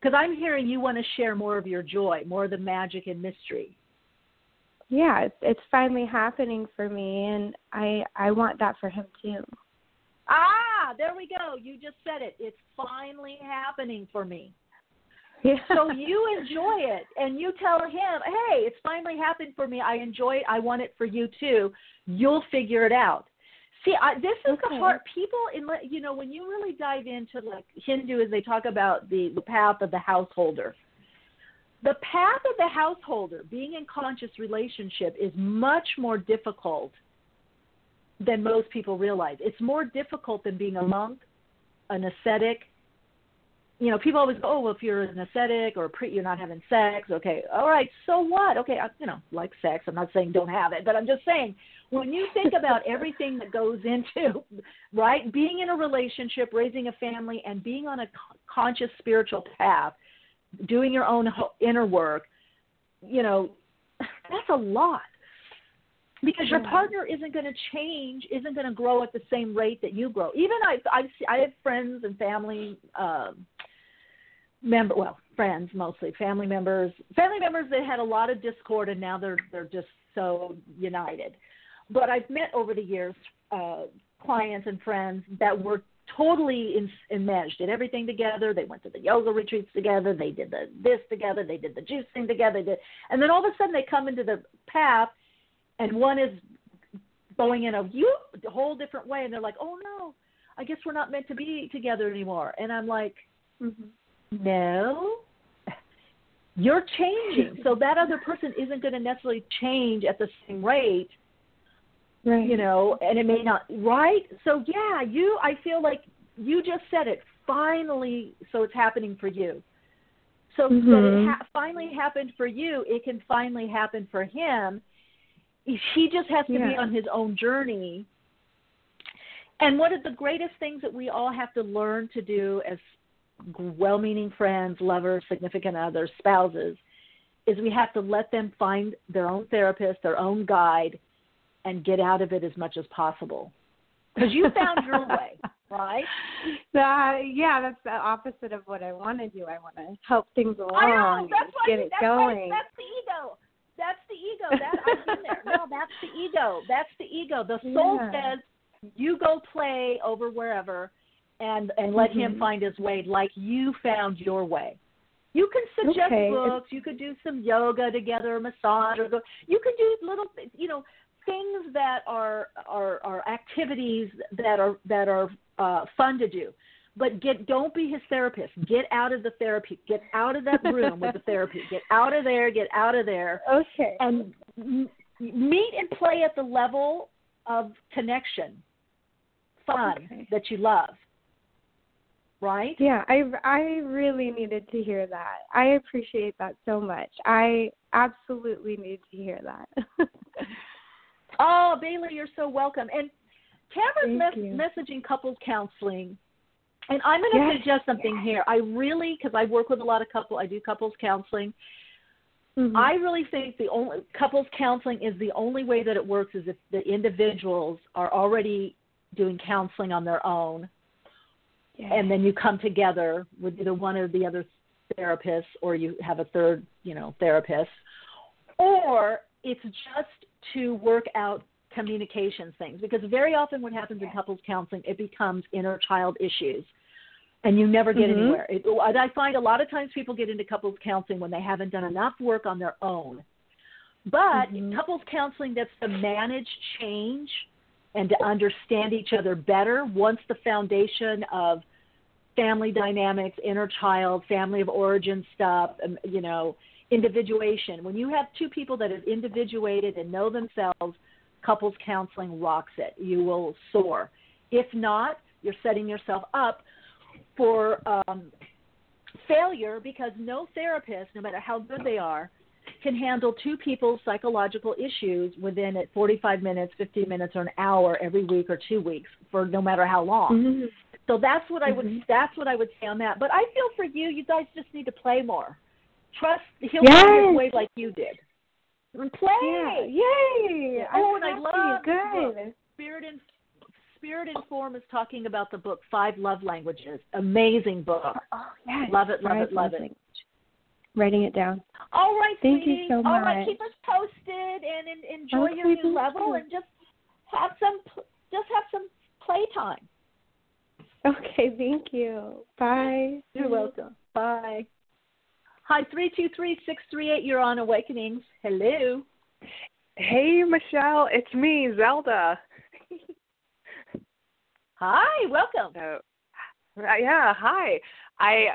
Speaker 3: Because I'm hearing you want to share more of your joy, more of the magic and mystery.
Speaker 5: Yeah, it's it's finally happening for me and I I want that for him too.
Speaker 3: Ah, there we go. You just said it. It's finally happening for me.
Speaker 5: Yeah.
Speaker 3: So you enjoy it, and you tell him, "Hey, it's finally happened for me. I enjoy it. I want it for you too. You'll figure it out." See, I, this is the
Speaker 5: Okay.
Speaker 3: hard. People in you know when you really dive into like Hindu, as they talk about the the path of the householder. The path of the householder, being in conscious relationship, is much more difficult than most people realize. It's more difficult than being a monk, an ascetic. You know, people always go, "Oh, well, if you're an ascetic or pre, you're not having sex." Okay, all right, so what? Okay, I, you know, like sex. I'm not saying don't have it, but I'm just saying when you think about everything that goes into, right, being in a relationship, raising a family, and being on a conscious spiritual path, doing your own inner work, you know, that's a lot because your partner isn't going to change, isn't going to grow at the same rate that you grow. Even I, I've, I have friends and family um, member, well, friends mostly, family members, family members that had a lot of discord, and now they're they're just so united. But I've met over the years uh, clients and friends that were totally in, enmeshed, did everything together. They went to the yoga retreats together. They did the this together. They did the juicing together. Did, and then all of a sudden they come into the path and one is going in a you whole different way and they're like oh no i guess we're not meant to be together anymore. And i'm like
Speaker 5: Mhm.
Speaker 3: no you're changing. So that other person isn't going to necessarily change at the same rate
Speaker 5: Right.
Speaker 3: you know and it may not right? So yeah you i feel like you just said it finally so it's happening for you. So that it ha- finally happened for you it can finally happen for him he just has to be on his own journey and one of the greatest things that we all have to learn to do as well-meaning friends lovers significant others spouses is we have to let them find their own therapist their own guide and get out of it as much as possible because you found your way right
Speaker 5: Uh, yeah, that's the opposite of what I want to do. I want to help things along
Speaker 3: I know.
Speaker 5: and
Speaker 3: why.
Speaker 5: get it
Speaker 3: that's
Speaker 5: going.
Speaker 3: Why, that's the ego. That's the ego. That I've been there. No, that's the ego. That's the ego. The soul
Speaker 5: Yeah.
Speaker 3: says, "You go play over wherever, and and let him
Speaker 5: Mhm.
Speaker 3: find his way, like you found your way." You can suggest
Speaker 5: Okay.
Speaker 3: books. You could do some yoga together, massage, or go. You can do little, you know, things that are are are activities that are that are uh, fun to do. But get don't be his therapist. Get out of the therapy. Get out of that room with the therapy. Get out of there. Get out of there.
Speaker 5: Okay.
Speaker 3: And m- meet and play at the level of connection, fun
Speaker 5: Okay.
Speaker 3: that you love. Right?
Speaker 5: Yeah, I I really needed to hear that. I appreciate that so much. I absolutely need to hear that.
Speaker 3: Oh, Bailey, you're so welcome. And Tamara's mes- messaging couples counseling. And I'm going to
Speaker 5: Yes,
Speaker 3: suggest something here. I really, because I work with a lot of couples, I do couples counseling.
Speaker 5: Mhm.
Speaker 3: I really think the only couples counseling is the only way that it works is if the individuals are already doing counseling on their own
Speaker 5: Yeah.
Speaker 3: and then you come together with either one of the other therapists or you have a third, you know, therapist. Or it's just to work out communications things because very often what happens in couples counseling it becomes inner child issues and you never get
Speaker 5: Mhm.
Speaker 3: anywhere. It, I find a lot of times people get into couples counseling when they haven't done enough work on their own. But
Speaker 5: Mhm.
Speaker 3: couples counseling that's to manage change and to understand each other better once the foundation of family dynamics, inner child, family of origin stuff, um, you know, individuation. When you have two people that have individuated and know themselves, couples counseling rocks it. You will soar. If not, you're setting yourself up for um, failure because no therapist, no matter how good they are, can handle two people's psychological issues within at 45 minutes, 15 minutes, or an hour every week or two weeks for no matter how long.
Speaker 5: Mhm.
Speaker 3: So that's what I would
Speaker 5: Mhm.
Speaker 3: that's what I would say on that. But I feel for you, you guys just need to play more. Trust he'll
Speaker 5: Yes.
Speaker 3: find his way like you did. And play.
Speaker 5: Yeah. Yay.
Speaker 3: Oh, and I love
Speaker 5: good.
Speaker 3: Spirit and Spirit and Form is talking about the book Five Love Languages. Amazing book.
Speaker 5: Oh, oh yes.
Speaker 3: Love it, love it, love it.
Speaker 5: language. Writing it down.
Speaker 3: All right,
Speaker 5: Thank you so much.
Speaker 3: All right, keep us posted and, and enjoy your new level and just have some just have some playtime.
Speaker 5: Okay, thank you. Bye.
Speaker 3: You're welcome. Bye. Hi, three two three six three eight. You're on Awakenings. Hello.
Speaker 6: Hey, Michele, it's me, Zelda.
Speaker 3: Hi, welcome.
Speaker 6: So, yeah, hi. I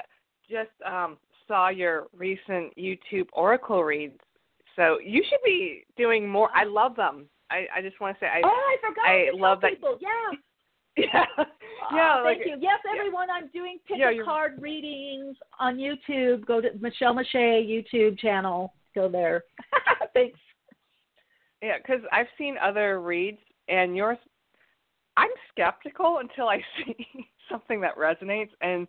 Speaker 6: just um, saw your recent YouTube Oracle reads. So you should be doing more. I love them. I, I just want to say I
Speaker 3: oh, I forgot.
Speaker 6: I love that-
Speaker 3: people. Yeah.
Speaker 6: Yeah yeah
Speaker 3: Oh,
Speaker 6: like
Speaker 3: thank you. Yes,
Speaker 6: yeah.
Speaker 3: everyone. I'm doing pick
Speaker 6: Yeah,
Speaker 3: a card readings on YouTube. Go to Michele Meiche YouTube channel. Go there. Thanks.
Speaker 6: yeah because I've seen other reads and yours. I'm skeptical until I see something that resonates, and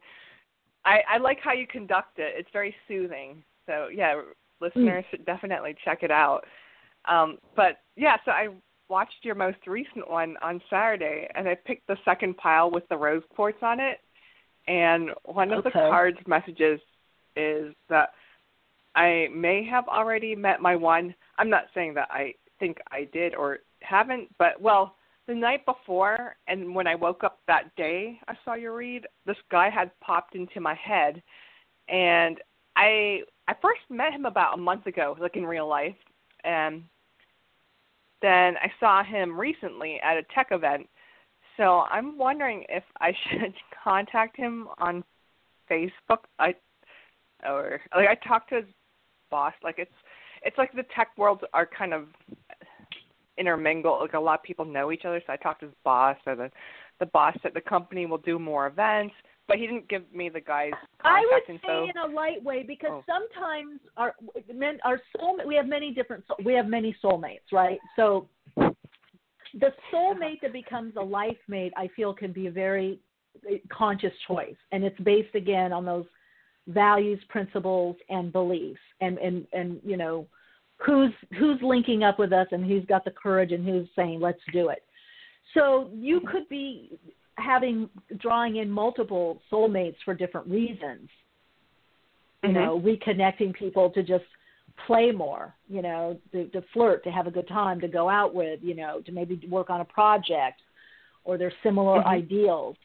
Speaker 6: I I like how you conduct it. It's very soothing. So yeah, listeners should definitely check it out. Um, but yeah, so I watched your most recent one on Saturday, and I picked the second pile with the rose quartz on it. And one of the cards messages is that I may have already met my one. I'm not saying that I think I did or haven't, but well, the night before and when I woke up that day I saw your read, this guy had popped into my head and I I first met him about a month ago, like in real life, and then I saw him recently at a tech event. So I'm wondering if I should contact him on Facebook. I or like I talked to his boss. Like it's it's like the tech worlds are kind of intermingled. Like a lot of people know each other. So I talked to his boss, or the the boss said the company will do more events, but he didn't give me the guy's
Speaker 3: I would say
Speaker 6: info.
Speaker 3: in a light way because
Speaker 6: Oh.
Speaker 3: sometimes our men our soul we have many different we have many soulmates, right? So the soulmate that becomes a life mate, I feel, can be a very uh, conscious choice, and it's based again on those values, principles, and beliefs, and and and you know who's who's linking up with us and who's got the courage and who's saying let's do it. So you could be having drawing in multiple soulmates for different reasons. You
Speaker 6: Mhm.
Speaker 3: know, reconnecting people to just play more, you know, to, to flirt, to have a good time, to go out with, you know, to maybe work on a project or their similar
Speaker 6: Mhm.
Speaker 3: ideals.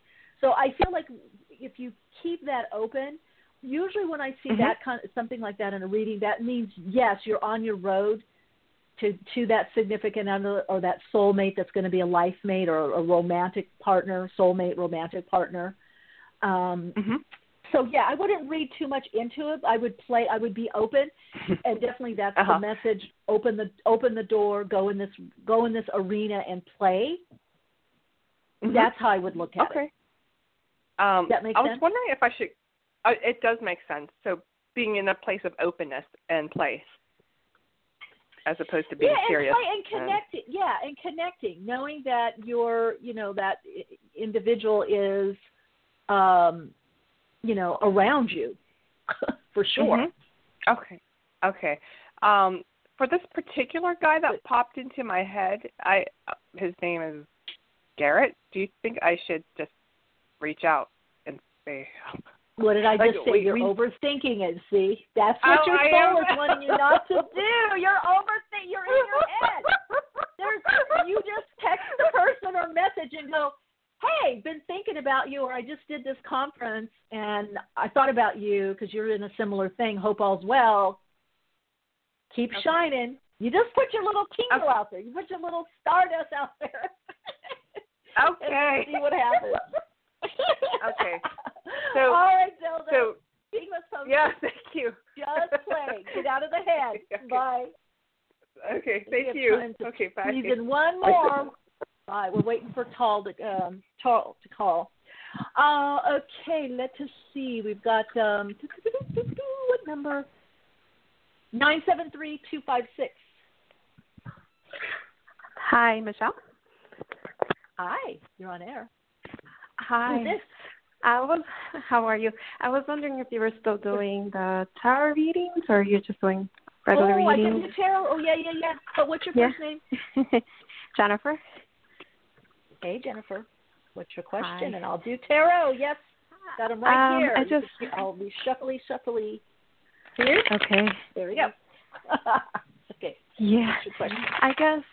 Speaker 3: So I feel like if you keep that open, usually when I see
Speaker 6: Mhm.
Speaker 3: that kind of, something like that in a reading, that means yes, you're on your road to to that significant other or that soulmate that's going to be a life mate or a romantic partner, soulmate, romantic partner. Um,
Speaker 6: Mhm.
Speaker 3: so yeah, I wouldn't read too much into it. I would play. I would be open, and definitely that's
Speaker 6: Uh-huh.
Speaker 3: the message. Open the open the door. Go in this go in this arena and play.
Speaker 6: Mhm.
Speaker 3: That's how I would look at
Speaker 6: okay.
Speaker 3: it. Okay.
Speaker 6: Um,
Speaker 3: That makes
Speaker 6: I was
Speaker 3: sense?
Speaker 6: wondering if I should. Uh, it does make sense. So being in a place of openness and place, as opposed to being
Speaker 3: yeah,
Speaker 6: serious.
Speaker 3: and play and connecting. Yeah, and connecting, knowing that your you know that individual is, um, you know, around you, for sure.
Speaker 6: Mhm. Okay. Okay. Um, for this particular guy that popped into my head, I uh, his name is Garrett. Do you think I should just reach out and they
Speaker 3: What did I
Speaker 6: Like,
Speaker 3: just say?
Speaker 6: we-
Speaker 3: You're
Speaker 6: we-
Speaker 3: overthinking it. See, that's oh, what
Speaker 6: Oh,
Speaker 3: your soul is wanting you not to do. You're overthinking. You're in your head. There's you just text the person or message and go, "Hey, been thinking about you," or "I just did this conference and I thought about you because you're in a similar thing. Hope all's well. Keep
Speaker 6: Okay.
Speaker 3: shining." You just put your little tingle
Speaker 6: Okay.
Speaker 3: out there. You put your little stardust out there.
Speaker 6: Okay.
Speaker 3: See what happens.
Speaker 6: Okay. So-
Speaker 3: all right, Zelda.
Speaker 6: So
Speaker 3: Keep us posted.
Speaker 6: yeah, thank you.
Speaker 3: Just play. Get out of the head.
Speaker 6: Okay.
Speaker 3: Bye.
Speaker 6: Okay, thank you. Okay, bye.
Speaker 3: Squeeze in one more. Bye. We're waiting for Tal to um Tal to call. Uh, okay, let us see. We've got um what number? Nine seven three two five six.
Speaker 7: Hi, Michele.
Speaker 3: Hi, you're on air.
Speaker 7: Hi.
Speaker 3: This?
Speaker 7: I was. How are you? I was wondering if you were still doing the tarot readings, or are you're just doing regular
Speaker 3: oh, I can
Speaker 7: readings.
Speaker 3: do tarot. Oh, yeah, yeah, yeah. But what's your
Speaker 7: Yeah.
Speaker 3: first name?
Speaker 7: Jennifer.
Speaker 3: Hey, Jennifer. What's your question?
Speaker 7: Hi.
Speaker 3: And I'll do tarot. Yes, got them right
Speaker 7: Um,
Speaker 3: here.
Speaker 7: I just.
Speaker 3: I'll be shuffly, shuffly. Here.
Speaker 7: Okay.
Speaker 3: There we go. okay.
Speaker 7: Yeah.
Speaker 3: What's your question?
Speaker 7: I guess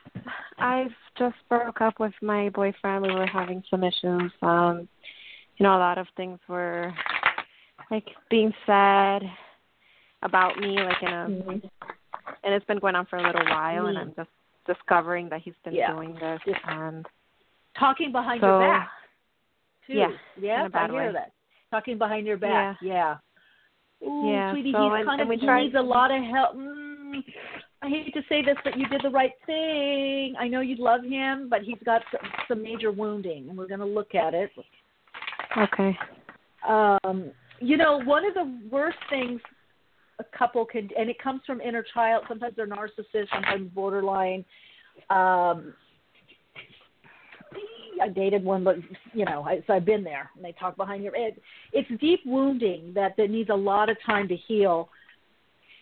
Speaker 7: I've just broke up with my boyfriend. We were having some issues. Um, you know, a lot of things were like being said about me, like in a,
Speaker 3: Mhm.
Speaker 7: and it's been going on for a little while, and
Speaker 3: Mm.
Speaker 7: I'm just discovering that he's been
Speaker 3: Yeah.
Speaker 7: doing this,
Speaker 3: Yeah.
Speaker 7: and
Speaker 3: Talking behind
Speaker 7: so
Speaker 3: your back. Too.
Speaker 7: yeah,
Speaker 3: Yes,
Speaker 7: in a bad
Speaker 3: I hear
Speaker 7: way.
Speaker 3: that. Talking behind your back. Yeah. Ooh,
Speaker 7: Yeah,
Speaker 3: sweetie,
Speaker 7: so,
Speaker 3: he's
Speaker 7: and-
Speaker 3: kind
Speaker 7: and
Speaker 3: of he
Speaker 7: tried-
Speaker 3: needs a lot of help. Mm, I hate to say this, but you did the right thing. I know you love him, but he's got some, some major wounding, and we're going to look at it.
Speaker 7: okay,
Speaker 3: um, you know, one of the worst things a couple can, and it comes from inner child. Sometimes they're narcissists, sometimes borderline. Um, I dated one, but you know, I, so I've been there. And they talk behind your head. It's deep wounding that that needs a lot of time to heal.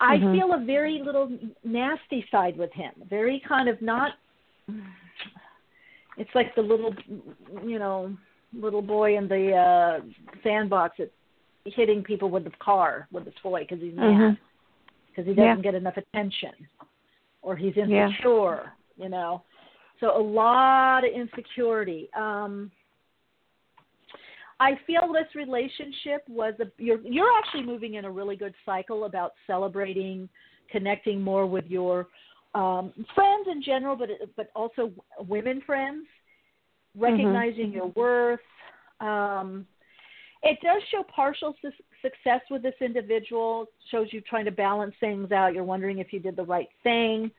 Speaker 3: I
Speaker 7: Mhm.
Speaker 3: feel a very little nasty side with him. Very kind of not. It's like the little, you know, little boy in the uh sandbox that's hitting people with the car with the toy because he's mad
Speaker 7: Mhm.
Speaker 3: because he doesn't get enough attention or he's
Speaker 7: Yeah.
Speaker 3: insecure you know so a lot of insecurity um i feel this relationship was a you're you're actually moving in a really good cycle about celebrating connecting more with your um friends in general but but also women friends recognizing your worth. Um it does show partial su- success with this individual. Shows you trying to balance things out. You're wondering if you did the right thing.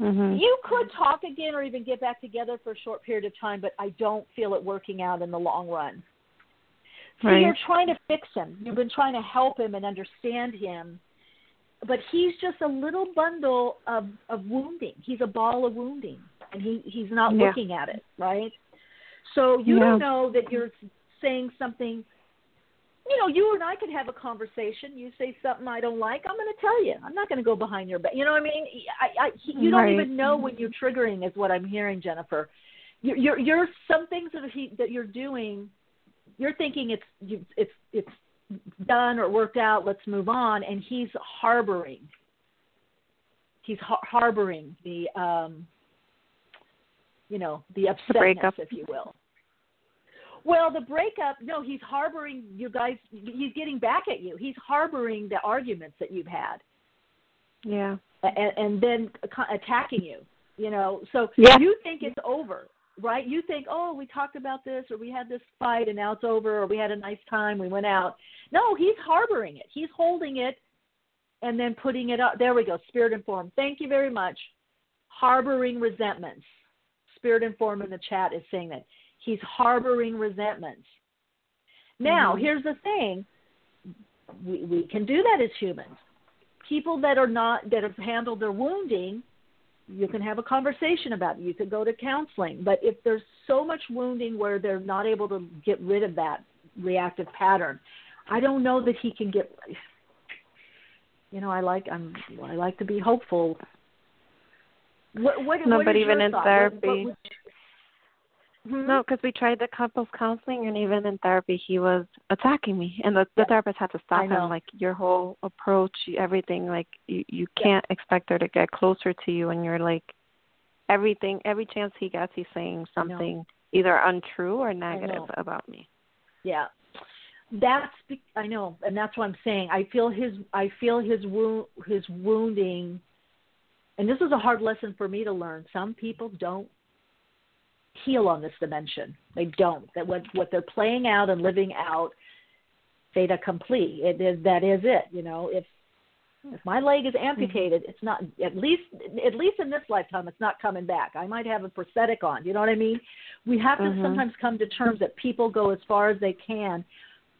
Speaker 7: Mhm,
Speaker 3: you could talk again or even get back together for a short period of time but i don't feel it working out in the long run so you're trying to fix him you've been trying to help him and understand him but he's just a little bundle of of wounding he's a ball of wounding and he he's not
Speaker 7: Yeah.
Speaker 3: looking at it right so you don't know that you're saying something you know, you and I could have a conversation. You say something I don't like, I'm going to tell you. I'm not going to go behind your back. You know what I mean? I, I, you don't even know when you're triggering, is what I'm hearing, Jennifer. You're, you're, you're some things that he that you're doing. You're thinking it's you, it's it's done or worked out. Let's move on, and he's harboring. He's har- harboring the, um, you know, the upsetness,
Speaker 7: breakup.
Speaker 3: if you will. Well, the breakup, no, he's harboring you guys. He's getting back at you. He's harboring the arguments that you've had,
Speaker 7: yeah,
Speaker 3: and, and then attacking you. You know, so
Speaker 7: Yeah.
Speaker 3: you think it's over, right? You think, oh, we talked about this, or we had this fight, and now it's over, or we had a nice time, we went out. No, he's harboring it. He's holding it, and then putting it up. There we go. Spirit informed. Thank you very much. Harboring resentments. Spirit informed in the chat is saying that he's harboring resentments. Now,
Speaker 7: Mhm.
Speaker 3: here's the thing: we we can do that as humans. People that are not that have handled their wounding, you can have a conversation about it. You could go to counseling. But if there's so much wounding where they're not able to get rid of that reactive pattern, I don't know that he can get. You know, I like I'm I like to be hopeful. What, what,
Speaker 7: No,
Speaker 3: what
Speaker 7: but even in
Speaker 3: thought?
Speaker 7: Therapy-
Speaker 3: what would- Hmm?
Speaker 7: No, because we tried the couples counseling, and even in therapy, he was attacking me, and the, the therapist had to stop him. Like your whole approach, everything, like you you can't expect her to get closer to you, and you're like everything. Every chance he gets, he's saying something either untrue or negative about me.
Speaker 3: Yeah. That's be- I know, and that's what I'm saying. I feel his I feel his wound his wounding and this is a hard lesson for me to learn. Some people don't heal on this dimension. They don't. That what what they're playing out and living out fait accompli. It is that is it, you know. If if my leg is amputated, it's not at least at least in this lifetime it's not coming back. I might have a prosthetic on. You know what I mean? We have to
Speaker 7: Mhm.
Speaker 3: sometimes come to terms that people go as far as they can.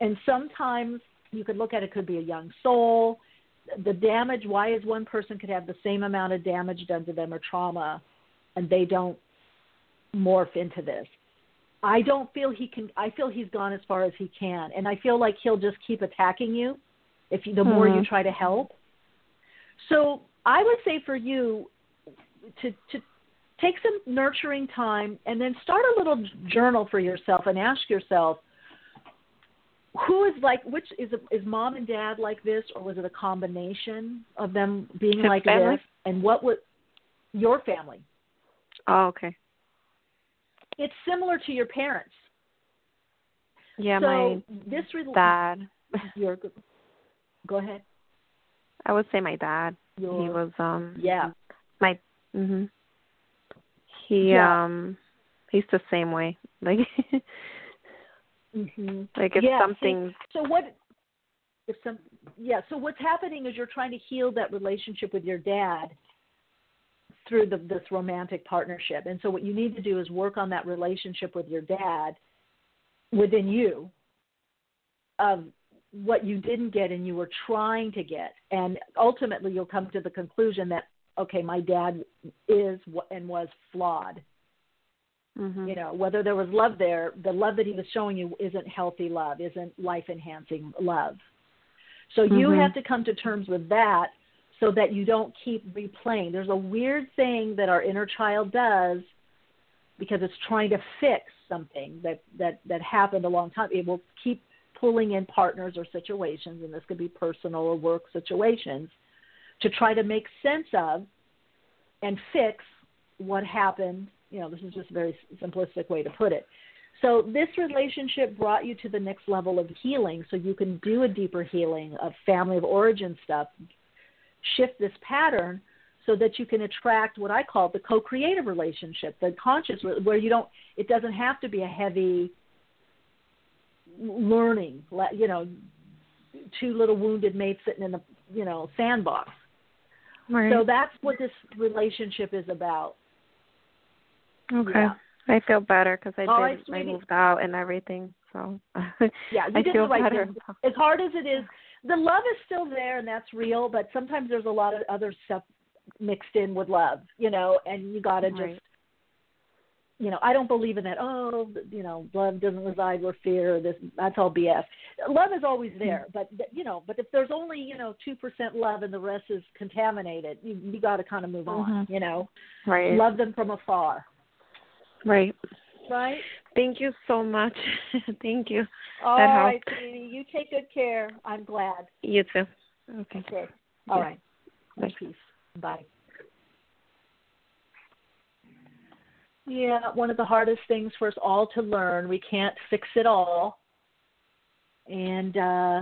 Speaker 3: And sometimes you could look at it could be a young soul. The damage, why is one person could have the same amount of damage done to them or trauma and they don't morph into this? I don't feel he can I feel he's gone as far as he can and I feel like he'll just keep attacking you if you, the more you
Speaker 7: Mhm.
Speaker 3: try to help. So I would say for you to to take some nurturing time and then start a little journal for yourself and ask yourself who is like which is is mom and dad like this or was it a combination of them being
Speaker 7: His
Speaker 3: like
Speaker 7: family?
Speaker 3: this and what would your family
Speaker 7: Oh, okay.
Speaker 3: It's similar to your parents
Speaker 7: Yeah,
Speaker 3: so
Speaker 7: my
Speaker 3: this re-
Speaker 7: dad.
Speaker 3: your go ahead
Speaker 7: I would say my dad.
Speaker 3: your
Speaker 7: he was um
Speaker 3: yeah
Speaker 7: my mhm. He
Speaker 3: Yeah.
Speaker 7: um he's the same way. Like
Speaker 3: hmm
Speaker 7: like if
Speaker 3: Yeah, see,
Speaker 7: something
Speaker 3: So what if some yeah, so what's happening is you're trying to heal that relationship with your dad through the, this romantic partnership. And so what you need to do is work on that relationship with your dad within you of what you didn't get and you were trying to get. And ultimately you'll come to the conclusion that okay, my dad is and was flawed
Speaker 7: mhm.
Speaker 3: you know whether there was love there the love that he was showing you isn't healthy love isn't life enhancing love so you
Speaker 7: Mhm.
Speaker 3: have to come to terms with that so that you don't keep replaying there's a weird thing that our inner child does because it's trying to fix something that that that happened a long time it will keep pulling in partners or situations and this could be personal or work situations to try to make sense of and fix what happened. You know, this is just a very simplistic way to put it. So this relationship brought you to the next level of healing so you can do a deeper healing of family of origin stuff, shift this pattern so that you can attract what I call the co-creative relationship, the conscious where you don't it doesn't have to be a heavy learning, you know, two little wounded mates sitting in the, you know, sandbox.
Speaker 7: Right.
Speaker 3: So that's what this relationship is about.
Speaker 7: okay.
Speaker 3: yeah.
Speaker 7: I feel better because I did.
Speaker 3: right,
Speaker 7: I moved out and everything, so
Speaker 3: Yeah, you
Speaker 7: I
Speaker 3: did
Speaker 7: feel
Speaker 3: the right
Speaker 7: better.
Speaker 3: thing. As hard as it is, the love is still there and that's real, but sometimes there's a lot of other stuff mixed in with love, you know, and you got to just you know, I don't believe in that. Oh, you know, love doesn't reside where fear. This that's all BS. Love is always there, but you know, but if there's only you know two percent love and the rest is contaminated, you you got to kind of move on.
Speaker 7: Mhm.
Speaker 3: You know,
Speaker 7: Right.
Speaker 3: love them from afar,
Speaker 7: Right.
Speaker 3: right?
Speaker 7: Thank you so much. Thank you.
Speaker 3: All
Speaker 7: That
Speaker 3: right, sweetie. You take good care. I'm glad.
Speaker 7: You too. Okay.
Speaker 3: Okay. All
Speaker 7: Yeah.
Speaker 3: right.
Speaker 7: Bye.
Speaker 3: Peace. Bye. Yeah, one of the hardest things for us all to learn. We can't fix it all. And uh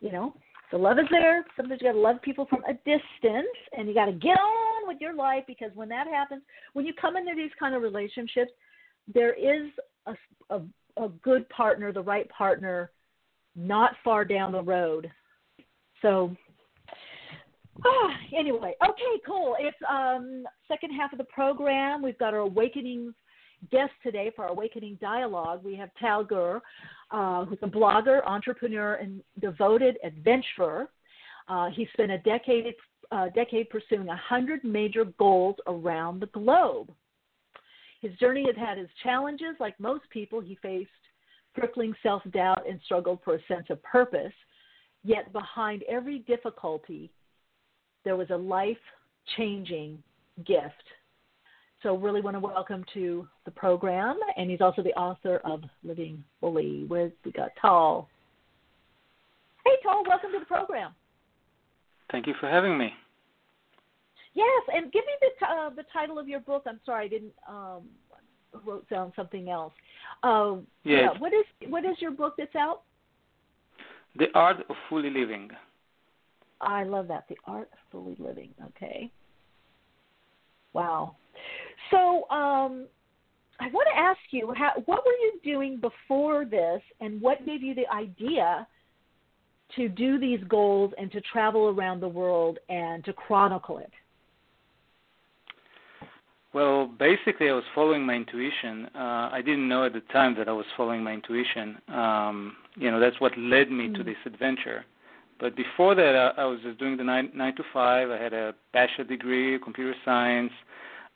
Speaker 3: you know, the love is there. Sometimes you gotta love people from a distance and you gotta get on with your life because when that happens, when you come into these kind of relationships, there is a, a, a good partner, the right partner, not far down the road. So Ah, anyway, okay, cool. It's um second half of the program. We've got our awakening guest today for our awakening dialogue. We have Tal Gur, uh, who's a blogger, entrepreneur, and devoted adventurer. Uh, he spent a decade uh, decade pursuing a hundred major goals around the globe. His journey has had his challenges. Like most people, he faced crippling self doubt and struggled for a sense of purpose. Yet behind every difficulty, there was a life changing gift. so really want to welcome to the program, and he's also the author of Living Fully. Where's we got Tal? Hey, Tal, welcome to the program.
Speaker 8: Thank you for having me.
Speaker 3: Yes, and give me the uh, the title of your book. I'm sorry, I didn't um, wrote down something else. Uh,
Speaker 8: yes.
Speaker 3: yeah. What is what is your book that's out?
Speaker 8: The Art of Fully Living.
Speaker 3: I love that. The Art of Fully Living. Okay. Wow. So um, I want to ask you, how, what were you doing before this, and what gave you the idea to do these goals and to travel around the world and to chronicle it?
Speaker 8: Well, basically, I was following my intuition. Uh, I didn't know at the time that I was following my intuition. Um, you know, that's what led me mm-hmm. to mm. this adventure. But before that, I, I was just doing the nine, nine to five. I had a bachelor degree, computer science.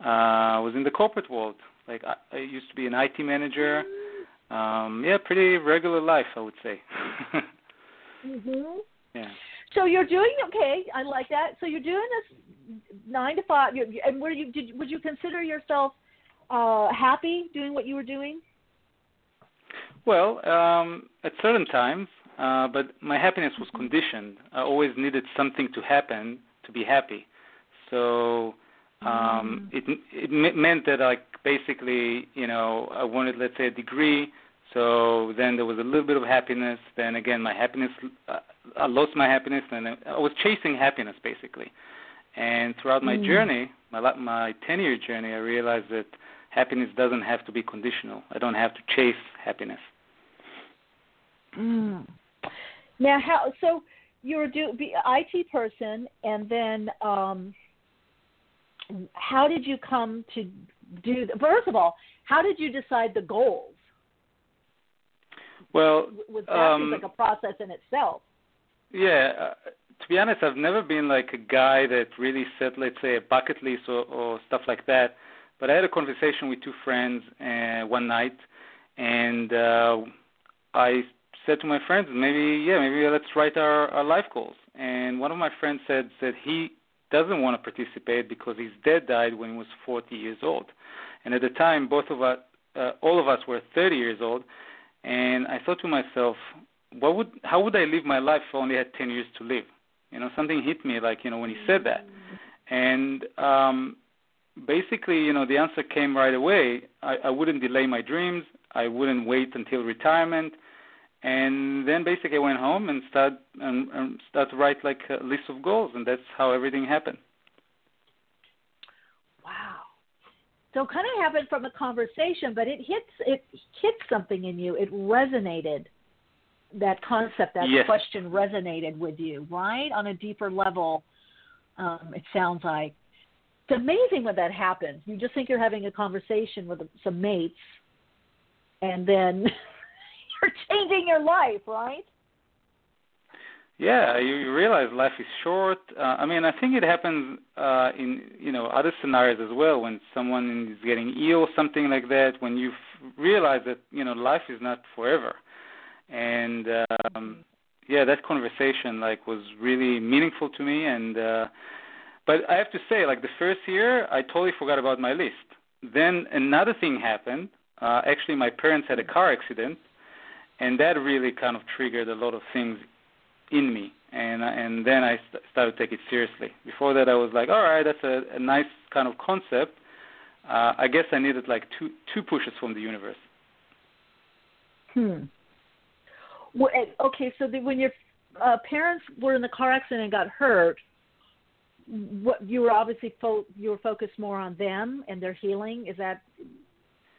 Speaker 8: Uh, I was in the corporate world. Like I, I used to be an IT manager. Um, yeah, pretty regular life, I would say.
Speaker 3: mhm.
Speaker 8: Yeah.
Speaker 3: So you're doing okay. I like that. So you're doing this nine to five. And were you? Did would you consider yourself uh, happy doing what you were doing?
Speaker 8: Well, um, at certain times, uh, but my happiness was conditioned. I always needed something to happen to be happy. So um, mm. it it meant that like basically, you know, I wanted let's say a degree. So then there was a little bit of happiness. Then again, my happiness, uh, I lost my happiness, and I was chasing happiness basically. And throughout my mm. journey, my my 10-year journey, I realized that happiness doesn't have to be conditional. I don't have to chase happiness.
Speaker 3: Mm. Now, how so? You're a do, be IT person, and then um, how did you come to do? First of all, how did you decide the goals?
Speaker 8: Well,
Speaker 3: was that
Speaker 8: um,
Speaker 3: like a process in itself?
Speaker 8: Yeah, uh, to be honest, I've never been like a guy that really set, let's say, a bucket list or, or stuff like that. But I had a conversation with two friends uh, one night, and uh, I said to my friends, maybe yeah, maybe let's write our, our life goals. And one of my friends said that he doesn't want to participate because his dad died when he was 40 years old, and at the time both of us, uh, all of us were 30 years old. And I thought to myself, what would, how would I live my life if I only had 10 years to live? You know, something hit me like you know when he said that, and um, basically, you know, the answer came right away. I, I wouldn't delay my dreams. I wouldn't wait until retirement and then basically I went home and start and, and start to write like a list of goals, and that's how everything happened.
Speaker 3: Wow. So it kind of happened from a conversation, but it hits it hit something in you. It resonated. That concept, that
Speaker 8: yes.
Speaker 3: question resonated with you, right? On a deeper level, um, it sounds like. It's amazing when that happens. You just think you're having a conversation with some mates, and then you're changing your life, right?
Speaker 8: Yeah, you, realize life is short. Uh, I mean, I think it happens uh, in you know other scenarios as well when someone is getting ill, something like that. When you f- realize that you know life is not forever, and um, yeah, that conversation like was really meaningful to me. And uh, but I have to say, like the first year, I totally forgot about my list. Then another thing happened. Uh, actually, my parents had a car accident, and that really kind of triggered a lot of things in me and and then I st- started to take it seriously. Before that, I was like, all right, that's a, a nice kind of concept. Uh, I guess I needed like two two pushes from the universe.
Speaker 3: Hmm. Okay, so the, when your uh, parents were in the car accident and got hurt, what you were obviously fo- you were focused more on them and their healing. Is that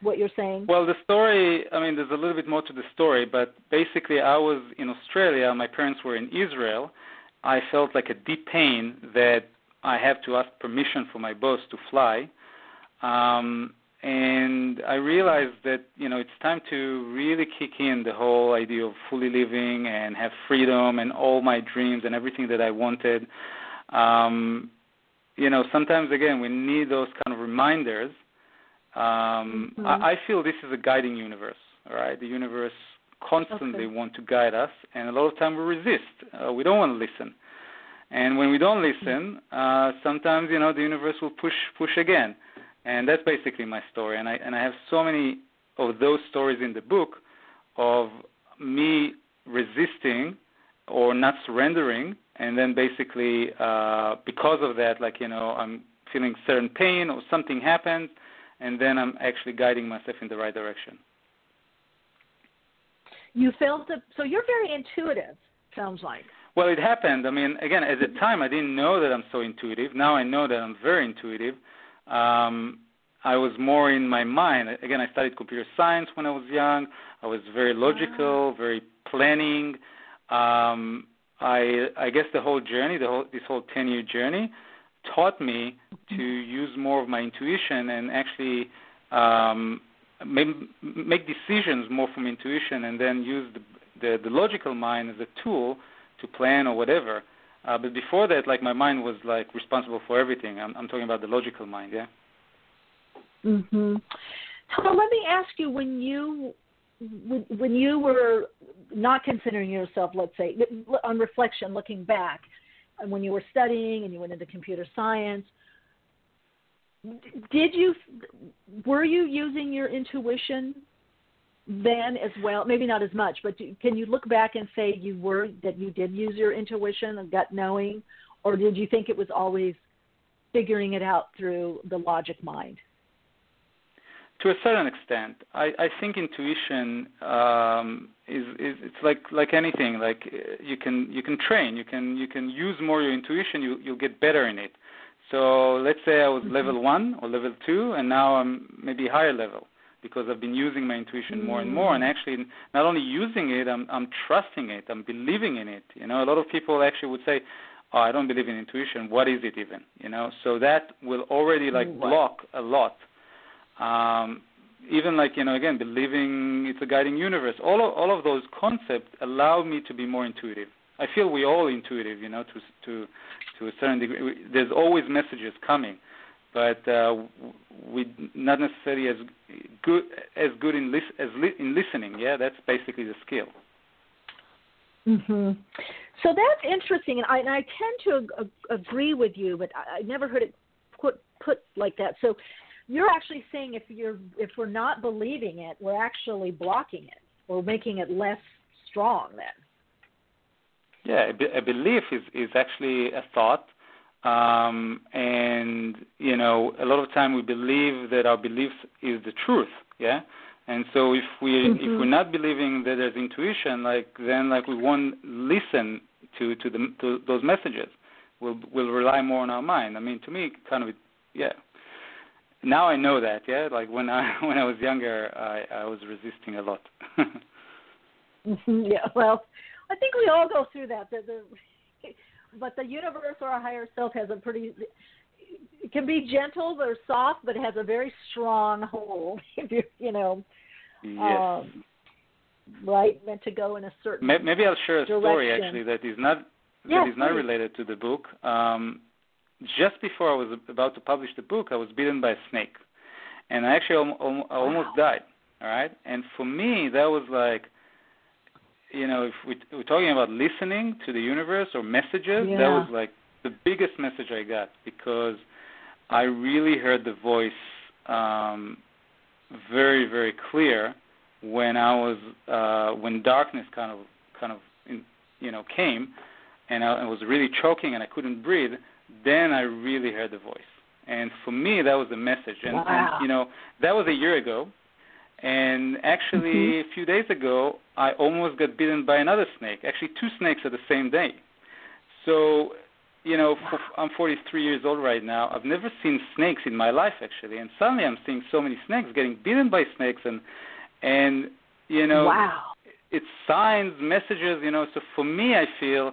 Speaker 3: what you're saying?
Speaker 8: Well, the story, I mean, there's a little bit more to the story, but basically, I was in Australia, my parents were in Israel. I felt like a deep pain that I have to ask permission for my boss to fly. Um, and I realized that you know it's time to really kick in the whole idea of fully living and have freedom and all my dreams and everything that I wanted. Um, you know, sometimes again we need those kind of reminders um, mm-hmm. I, I feel this is a guiding universe. right? the universe constantly
Speaker 3: okay.
Speaker 8: want to guide us, and a lot of time we resist. Uh, we don't want to listen, and when we don't listen, uh, sometimes you know the universe will push push again. And that's basically my story. And I and I have so many of those stories in the book of me resisting or not surrendering, and then basically uh, because of that, like you know, I'm feeling certain pain or something happens, and then I'm actually guiding myself in the right direction.
Speaker 3: You felt it, so you're very intuitive. Sounds like.
Speaker 8: Well, it happened. I mean, again, at the time, I didn't know that I'm so intuitive. Now I know that I'm very intuitive. Um, I was more in my mind. Again, I studied computer science when I was young. I was very logical, very planning. Um, I, I guess the whole journey, the whole this whole 10-year journey, taught me to use more of my intuition and actually um, make, make decisions more from intuition, and then use the, the the logical mind as a tool to plan or whatever. Uh, but before that, like my mind was like responsible for everything. I'm, I'm talking about the logical mind, yeah.
Speaker 3: Mhm. So let me ask you: when you when, when you were not considering yourself, let's say, on reflection, looking back, when you were studying and you went into computer science, did you were you using your intuition then as well? Maybe not as much, but do, can you look back and say you were that you did use your intuition and gut knowing, or did you think it was always figuring it out through the logic mind?
Speaker 8: to a certain extent. I, I think intuition um, is, is it's like like anything. Like uh, you can you can train. You can you can use more your intuition. You you'll get better in it. So let's say I was mm-hmm. level one or level two, and now I'm maybe higher level because I've been using my intuition more and more. And actually, not only using it, I'm I'm trusting it. I'm believing in it. You know, a lot of people actually would say. Oh, I don't believe in intuition. What is it even? You know, so that will already like block a lot um, even like you know again believing it's a guiding universe all of, all of those concepts allow me to be more intuitive i feel we all intuitive you know to to to a certain degree there's always messages coming but uh, we not necessarily as good as good in lis- as li- in listening yeah that's basically the skill
Speaker 3: mhm so that's interesting and i and i tend to ag- agree with you but I, I never heard it put put like that so you're actually saying if you're if we're not believing it, we're actually blocking it. We're making it less strong then.
Speaker 8: Yeah, a belief is is actually a thought, um, and you know a lot of time we believe that our beliefs is the truth. Yeah, and so if we mm-hmm. if we're not believing that there's intuition, like then like we won't listen to to the to those messages. We'll we'll rely more on our mind. I mean, to me, kind of yeah, now I know that. Yeah, like when I when I was younger, I I was resisting a lot.
Speaker 3: mm-hmm, yeah, well, I think we all go through that. The, the, but the universe or a higher self has a pretty it can be gentle or soft, but it has a very strong hold. If you you know,
Speaker 8: yes.
Speaker 3: um, right, meant to go in a certain.
Speaker 8: Maybe I'll share a
Speaker 3: direction.
Speaker 8: story actually that is not
Speaker 3: yes,
Speaker 8: that is not
Speaker 3: please.
Speaker 8: related to the book. Um, just before I was about to publish the book, I was bitten by a snake, and I actually al- al- I almost died. All right, and for me that was like, you know, if we, we're talking about listening to the universe or messages,
Speaker 3: Yeah.
Speaker 8: that was like the biggest message I got because I really heard the voice um, very very clear when I was uh, when darkness kind of kind of in, you know came, and I, I was really choking and I couldn't breathe then I really heard the voice. And for me, that was the message. And,
Speaker 3: Wow.
Speaker 8: and you know, that was a year ago. And actually,
Speaker 3: Mhm.
Speaker 8: a few days ago, I almost got bitten by another snake. Actually, two snakes at the same day. So, you know, for, I'm 43 years old right now. I've never seen snakes in my life actually, and suddenly I'm seeing so many snakes getting bitten by snakes, and and you know,
Speaker 3: wow.
Speaker 8: it's signs, messages. You know, so for me, I feel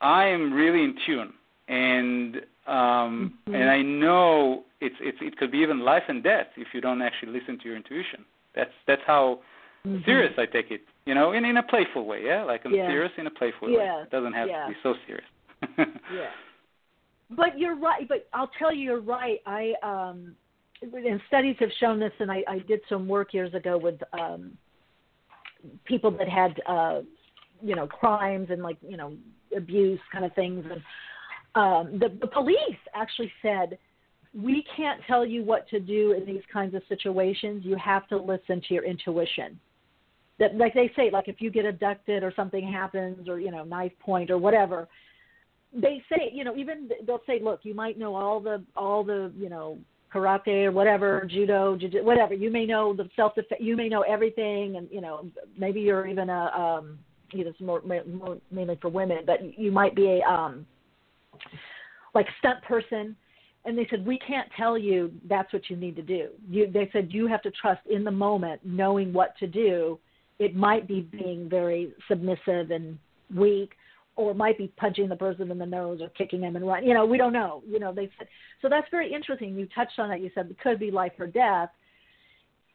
Speaker 8: I am really in tune and um,
Speaker 3: Mhm.
Speaker 8: and I know it's it's it could be even life and death if you don't actually listen to your intuition. That's that's how
Speaker 3: Mhm.
Speaker 8: serious I take it. You know, in in a playful way, yeah. Like I'm
Speaker 3: Yeah.
Speaker 8: serious in a playful
Speaker 3: Yeah.
Speaker 8: way. It doesn't have
Speaker 3: Yeah.
Speaker 8: to be so serious.
Speaker 3: Yeah. But you're right. But I'll tell you, you're right. I um, and studies have shown this, and I, I did some work years ago with um, people that had uh, you know crimes and like you know abuse kind of things, and um, the the police actually said we can't tell you what to do in these kinds of situations. You have to listen to your intuition. That, like they say, like if you get abducted or something happens, or you know, knife point or whatever, they say, you know, even they'll say, look, you might know all the all the you know karate or whatever, judo, jiu- whatever. You may know the self defense. You may know everything, and you know maybe you're even a um, you know it's more, more mainly for women, but you might be a um, like stunt person. And they said we can't tell you that's what you need to do. You, they said you have to trust in the moment, knowing what to do. It might be being very submissive and weak, or might be punching the person in the nose or kicking him and run. You know, we don't know. You know, they said so. That's very interesting. You touched on that. You said it could be life or death.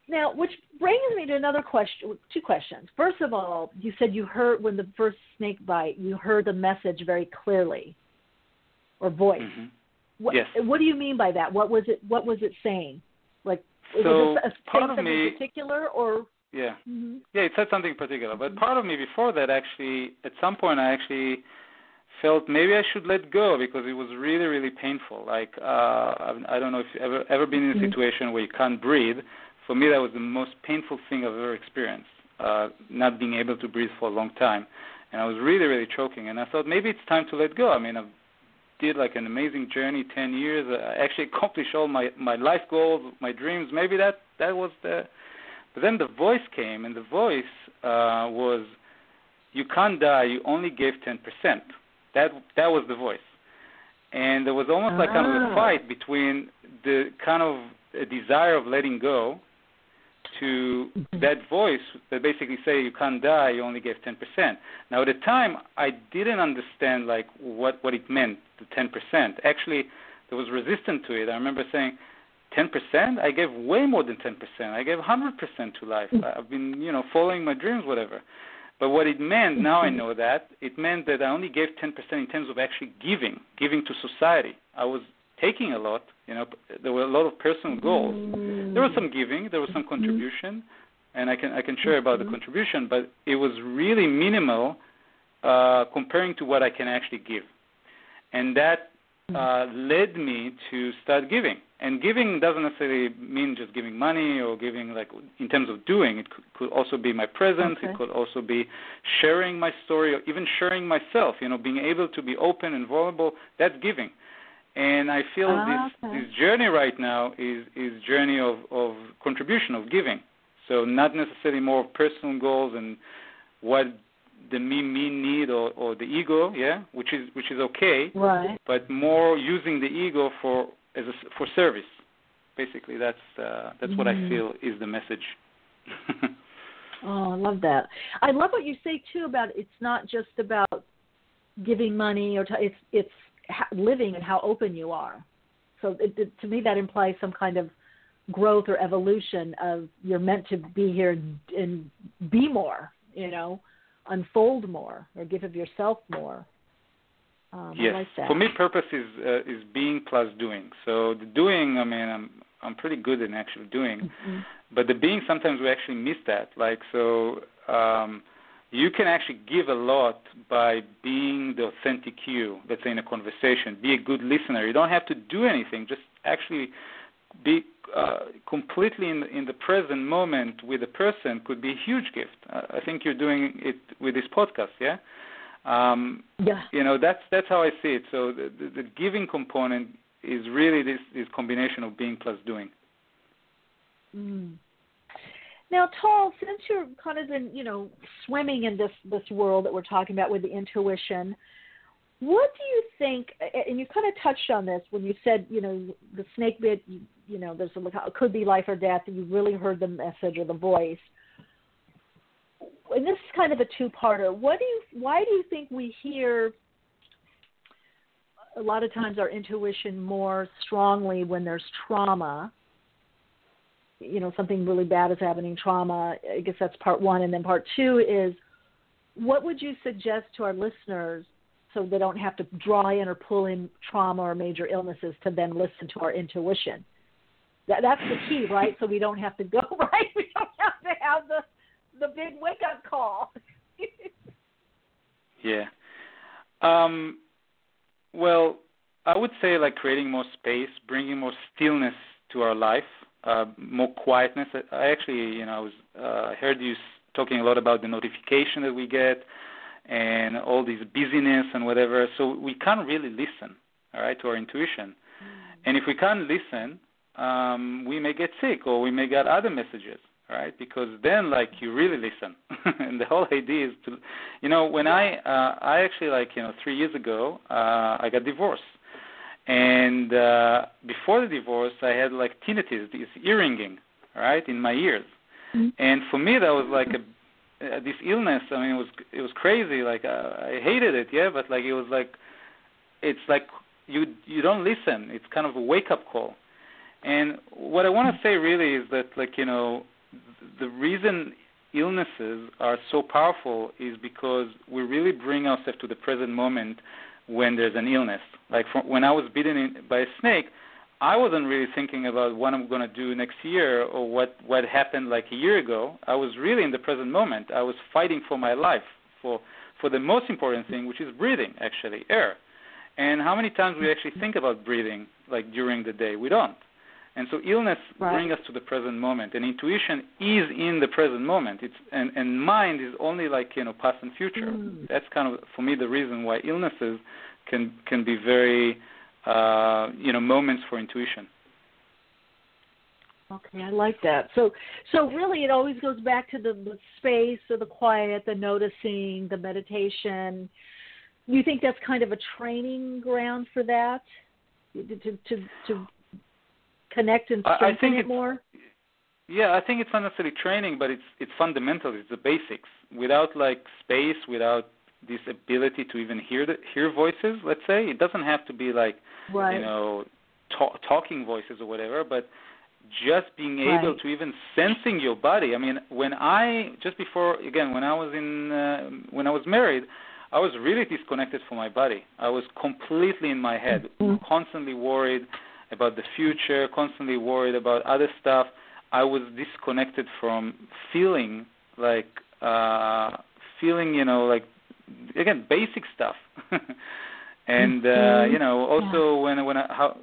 Speaker 3: Now, which brings me to another question. Two questions. First of all, you said you heard when the first snake bite, you heard the message very clearly, or voice.
Speaker 8: Mm-hmm.
Speaker 3: What,
Speaker 8: yes.
Speaker 3: What do you mean by that? What was it? What was it saying? Like,
Speaker 8: so
Speaker 3: was it a,
Speaker 8: part of me,
Speaker 3: in particular, or
Speaker 8: yeah,
Speaker 3: mm-hmm.
Speaker 8: yeah, it said something particular. But part of me before that, actually, at some point, I actually felt maybe I should let go because it was really, really painful. Like, uh, I don't know if you've ever ever been in a
Speaker 3: mm-hmm.
Speaker 8: situation where you can't breathe. For me, that was the most painful thing I've ever experienced. Uh, not being able to breathe for a long time, and I was really, really choking. And I thought maybe it's time to let go. I mean, I've did like an amazing journey, 10 years. I actually accomplished all my my life goals, my dreams. Maybe that that was the. But then the voice came, and the voice uh, was, "You can't die. You only gave 10%." That that was the voice, and there was almost like kind of a fight between the kind of a desire of letting go to mm-hmm. that voice that basically say you can't die, you only gave 10%. Now at the time I didn't understand like what what it meant, the 10%. Actually, there was resistance to it. I remember saying 10%, I gave way more than 10%. I gave 100% to life. Mm-hmm. I've been, you know, following my dreams whatever. But what it meant, now I mm-hmm. know that, it meant that I only gave 10% in terms of actually giving, giving to society. I was taking a lot. You know, there were a lot of personal goals. There was some giving, there was some contribution, and I can I can share about the contribution, but it was really minimal uh, comparing to what I can actually give, and that uh, led me to start giving. And giving doesn't necessarily mean just giving money or giving like in terms of doing. It could, could also be my presence.
Speaker 3: Okay.
Speaker 8: It could also be sharing my story or even sharing myself. You know, being able to be open and vulnerable. That's giving and I feel
Speaker 3: Ah,
Speaker 8: this
Speaker 3: okay.
Speaker 8: this journey right now is is journey of of contribution of giving. So not necessarily more personal goals and what the me me need or or the ego, yeah, which is which is okay,
Speaker 3: right?
Speaker 8: but more using the ego for as a, for service. Basically, that's uh, that's what I
Speaker 3: Mm.
Speaker 8: feel is the message.
Speaker 3: Oh, I love that. I love what you say too about it's not just about giving money or t- it's it's living and how open you are. So it, it, to me, that implies some kind of growth or evolution of you're meant to be here and, and be more. You know, unfold more or give of yourself more. Um,
Speaker 8: yes,
Speaker 3: like
Speaker 8: for me, purpose is uh, is being plus doing. So the doing, I mean, I'm I'm pretty good in actually doing,
Speaker 3: Mhm.
Speaker 8: but the being sometimes we actually miss that. Like so, um, you can actually give a lot by being the authentic you. Let's say in a conversation, be a good listener. You don't have to do anything. Just actually be uh, completely in in the present moment with a person could be a huge gift. Uh, I think you're doing it with this podcast, yeah. Um,
Speaker 3: Yeah.
Speaker 8: you know that's that's how I see it. So the, the, the giving component is really this this combination of being plus doing.
Speaker 3: Mm. Now, Tal, since you're kind of in, you know, swimming in this this world that we're talking about with the intuition, what do you think? And you kind of touched on this when you said, you know, the snake bit. You, you know, there's a, could be life or death. You really heard the message or the voice. And this is kind of a two-parter. What do you? Why do you think we hear? A lot of times, our intuition more strongly when there's trauma you know something really bad is happening trauma i guess that's part one. And then part two is what would you suggest to our listeners so they don't have to draw in or pull in trauma or major illnesses to then listen to our intuition? That, that's the key right? So we don't have to go right? We don't have to have the the big wake up call.
Speaker 8: Yeah. Um, well, I would say like creating more space, bringing more stillness to our life, uh, more quietness. I actually, you know, I was uh, heard you talking a lot about the notification that we get and all this busyness and whatever. So we can't really listen, all right, to our intuition. Mm. And if we can't listen, um, we may get sick or we may get other messages, right? Because then, like, you really listen. and the whole idea is to, you know, when I, uh, I actually like, you know, three years ago, uh, I got divorced. And uh, before the divorce, I had like tinnitus, this ear ringing, right, in my ears. Mm-hmm. And for me, that was like a uh, this illness. I mean, it was it was crazy. Like uh, I hated it, yeah, but like it was like it's like you you don't listen. It's kind of a wake up call. And what I want to say really is that like you know the reason illnesses are so powerful is because we really bring ourselves to the present moment when there's an illness. Like from, when I was bitten in, by a snake, I wasn't really thinking about what I'm going to do next year or what what happened like a year ago. I was really in the present moment. I was fighting for my life, for for the most important thing, which is breathing, actually, air. And how many times we actually think about breathing, like during the day? We don't. And so illness right. brings us to the present moment, and intuition is in the present moment. It's and and mind is only like you know past and future. Mm. That's kind of for me the reason why illnesses can can be very uh, you know moments for intuition.
Speaker 3: Okay, I like that. So, so really, it always goes back to the, the space, or the quiet, the noticing, the meditation. You think that's kind of a training ground for that, to to to connect and strengthen it more?
Speaker 8: Yeah, I think it's not necessarily training, but it's it's fundamental. It's the basics. Without like space, without this ability to even hear the hear voices, let's say it doesn't have to be like
Speaker 3: right.
Speaker 8: you know ta- talking voices or whatever, but just being able
Speaker 3: right.
Speaker 8: to even sensing your body. I mean, when I just before again when I was in uh, when I was married, I was really disconnected from my body. I was completely in my head,
Speaker 3: mm-hmm.
Speaker 8: constantly worried about the future, constantly worried about other stuff. I was disconnected from feeling like uh feeling, you know, like again, basic stuff. and uh,
Speaker 3: mm-hmm.
Speaker 8: you know, also yeah. when when I how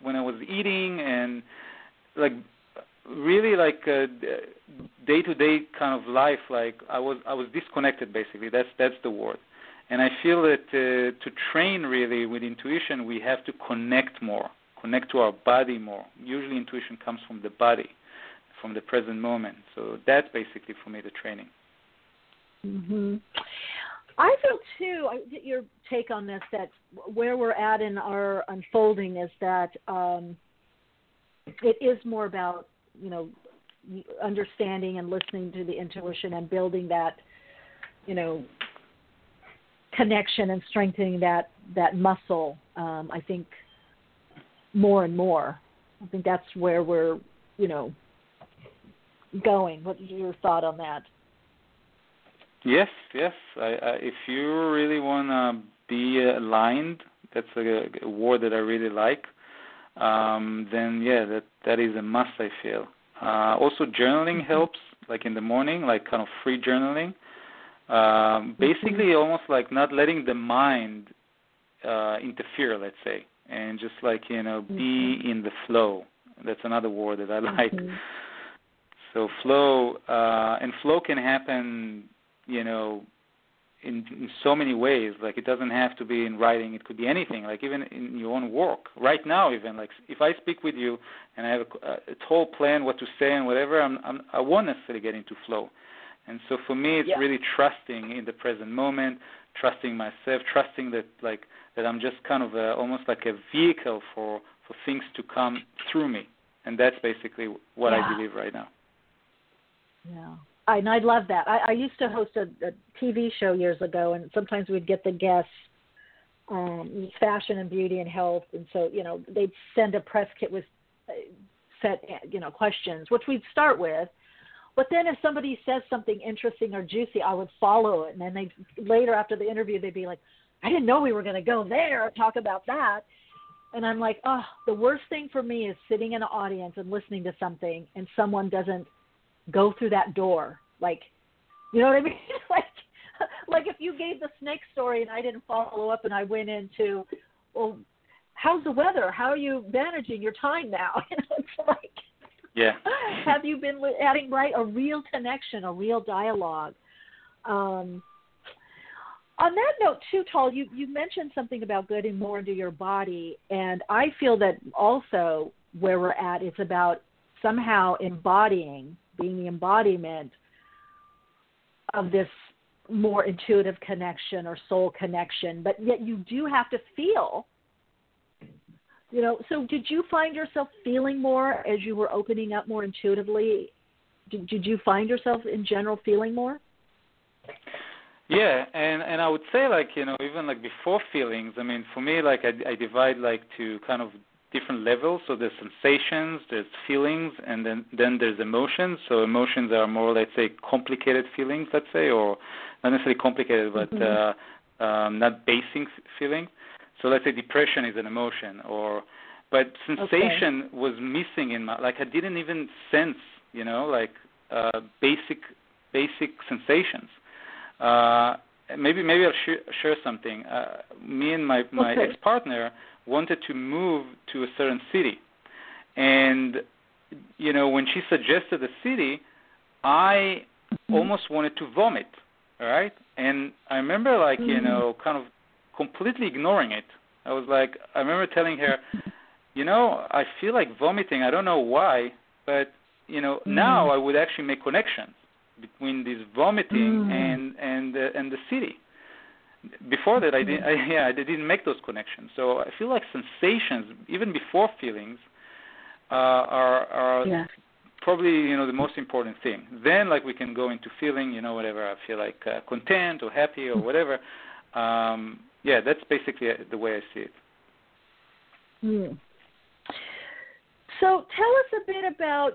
Speaker 8: when I was eating and like really like day to day kind of life like I was I was disconnected basically that's that's the word and I feel that uh, to train really with intuition we have to connect more connect to our body more. Usually, intuition comes from the body, from the present moment. So that's basically for me the training.
Speaker 3: hmm I feel too. I get your take on this. That where we're at in our unfolding is that um, it is more about you know understanding and listening to the intuition and building that you know connection and strengthening that that muscle. Um, I think more and more. I think that's where we're, you know, going. What's your thought on that?
Speaker 8: Yes, yes. I, I, if you really want to be aligned, that's a, a word that I really like. Um, then yeah, that that is a must. I feel. Uh, also, journaling mm-hmm. helps, like in the morning, like kind of free journaling. Um, basically, mm-hmm. almost like not letting the mind uh, interfere. Let's say and just like you know mm-hmm. be in the flow that's another word that i like
Speaker 3: mm-hmm.
Speaker 8: so flow uh and flow can happen you know in, in so many ways like it doesn't have to be in writing it could be anything like even in your own work right now even like if i speak with you and i have a, a whole plan what to say and whatever i'm, I'm i won't necessarily get into flow and so for me it's
Speaker 3: yeah.
Speaker 8: really trusting in the present moment trusting myself trusting that like that I'm just kind of a, almost like a vehicle for for things to come through me, and that's basically what
Speaker 3: yeah.
Speaker 8: I believe right now.
Speaker 3: Yeah. I, and I love that. I, I used to host a, a TV show years ago, and sometimes we'd get the guests, um, fashion and beauty and health, and so you know they'd send a press kit with uh, set you know questions, which we'd start with. But then if somebody says something interesting or juicy, I would follow it, and then they later after the interview they'd be like, I didn't know we were going to go there talk about that. And I'm like, oh, the worst thing for me is sitting in an audience and listening to something and someone doesn't go through that door. Like, you know what I mean? like, like if you gave the snake story and I didn't follow up and I went into, well, how's the weather? How are you managing your time now? You know, it's like
Speaker 8: yeah.
Speaker 3: have you been adding right a real connection, a real dialogue? Um, on that note, too, Tal, you you mentioned something about getting more into your body, and I feel that also where we're at is about somehow embodying, being the embodiment of this more intuitive connection or soul connection, but yet you do have to feel. You know, so did you find yourself feeling more as you were opening up more intuitively? Did, did you find yourself in general feeling more?
Speaker 8: Yeah, and and I would say like you know even like before feelings. I mean, for me like I, I divide like to kind of different levels. So there's sensations, there's feelings, and then then there's emotions. So emotions are more let's say complicated feelings, let's say, or not necessarily complicated, but mm-hmm. uh, um, not basic feeling. So let's say depression is an emotion, or but sensation
Speaker 3: okay.
Speaker 8: was missing in my like I didn't even sense, you know, like uh, basic basic sensations. Uh, maybe maybe I'll sh- share something. Uh, me and my my
Speaker 3: okay.
Speaker 8: ex partner wanted to move to a certain city, and you know when she suggested the city, I
Speaker 3: mm-hmm.
Speaker 8: almost wanted to vomit all right and i remember like
Speaker 3: mm-hmm.
Speaker 8: you know kind of completely ignoring it i was like i remember telling her you know i feel like vomiting i don't know why but you know
Speaker 3: mm-hmm.
Speaker 8: now i would actually make connections between this vomiting
Speaker 3: mm-hmm.
Speaker 8: and and uh, and the city before that i didn't I, yeah i didn't make those connections so i feel like sensations even before feelings uh, are are
Speaker 3: yeah
Speaker 8: probably you know the most important thing. Then like we can go into feeling, you know, whatever I feel like uh, content or happy or whatever. Um, yeah, that's basically the way I see it.
Speaker 3: Hmm. So tell us a bit about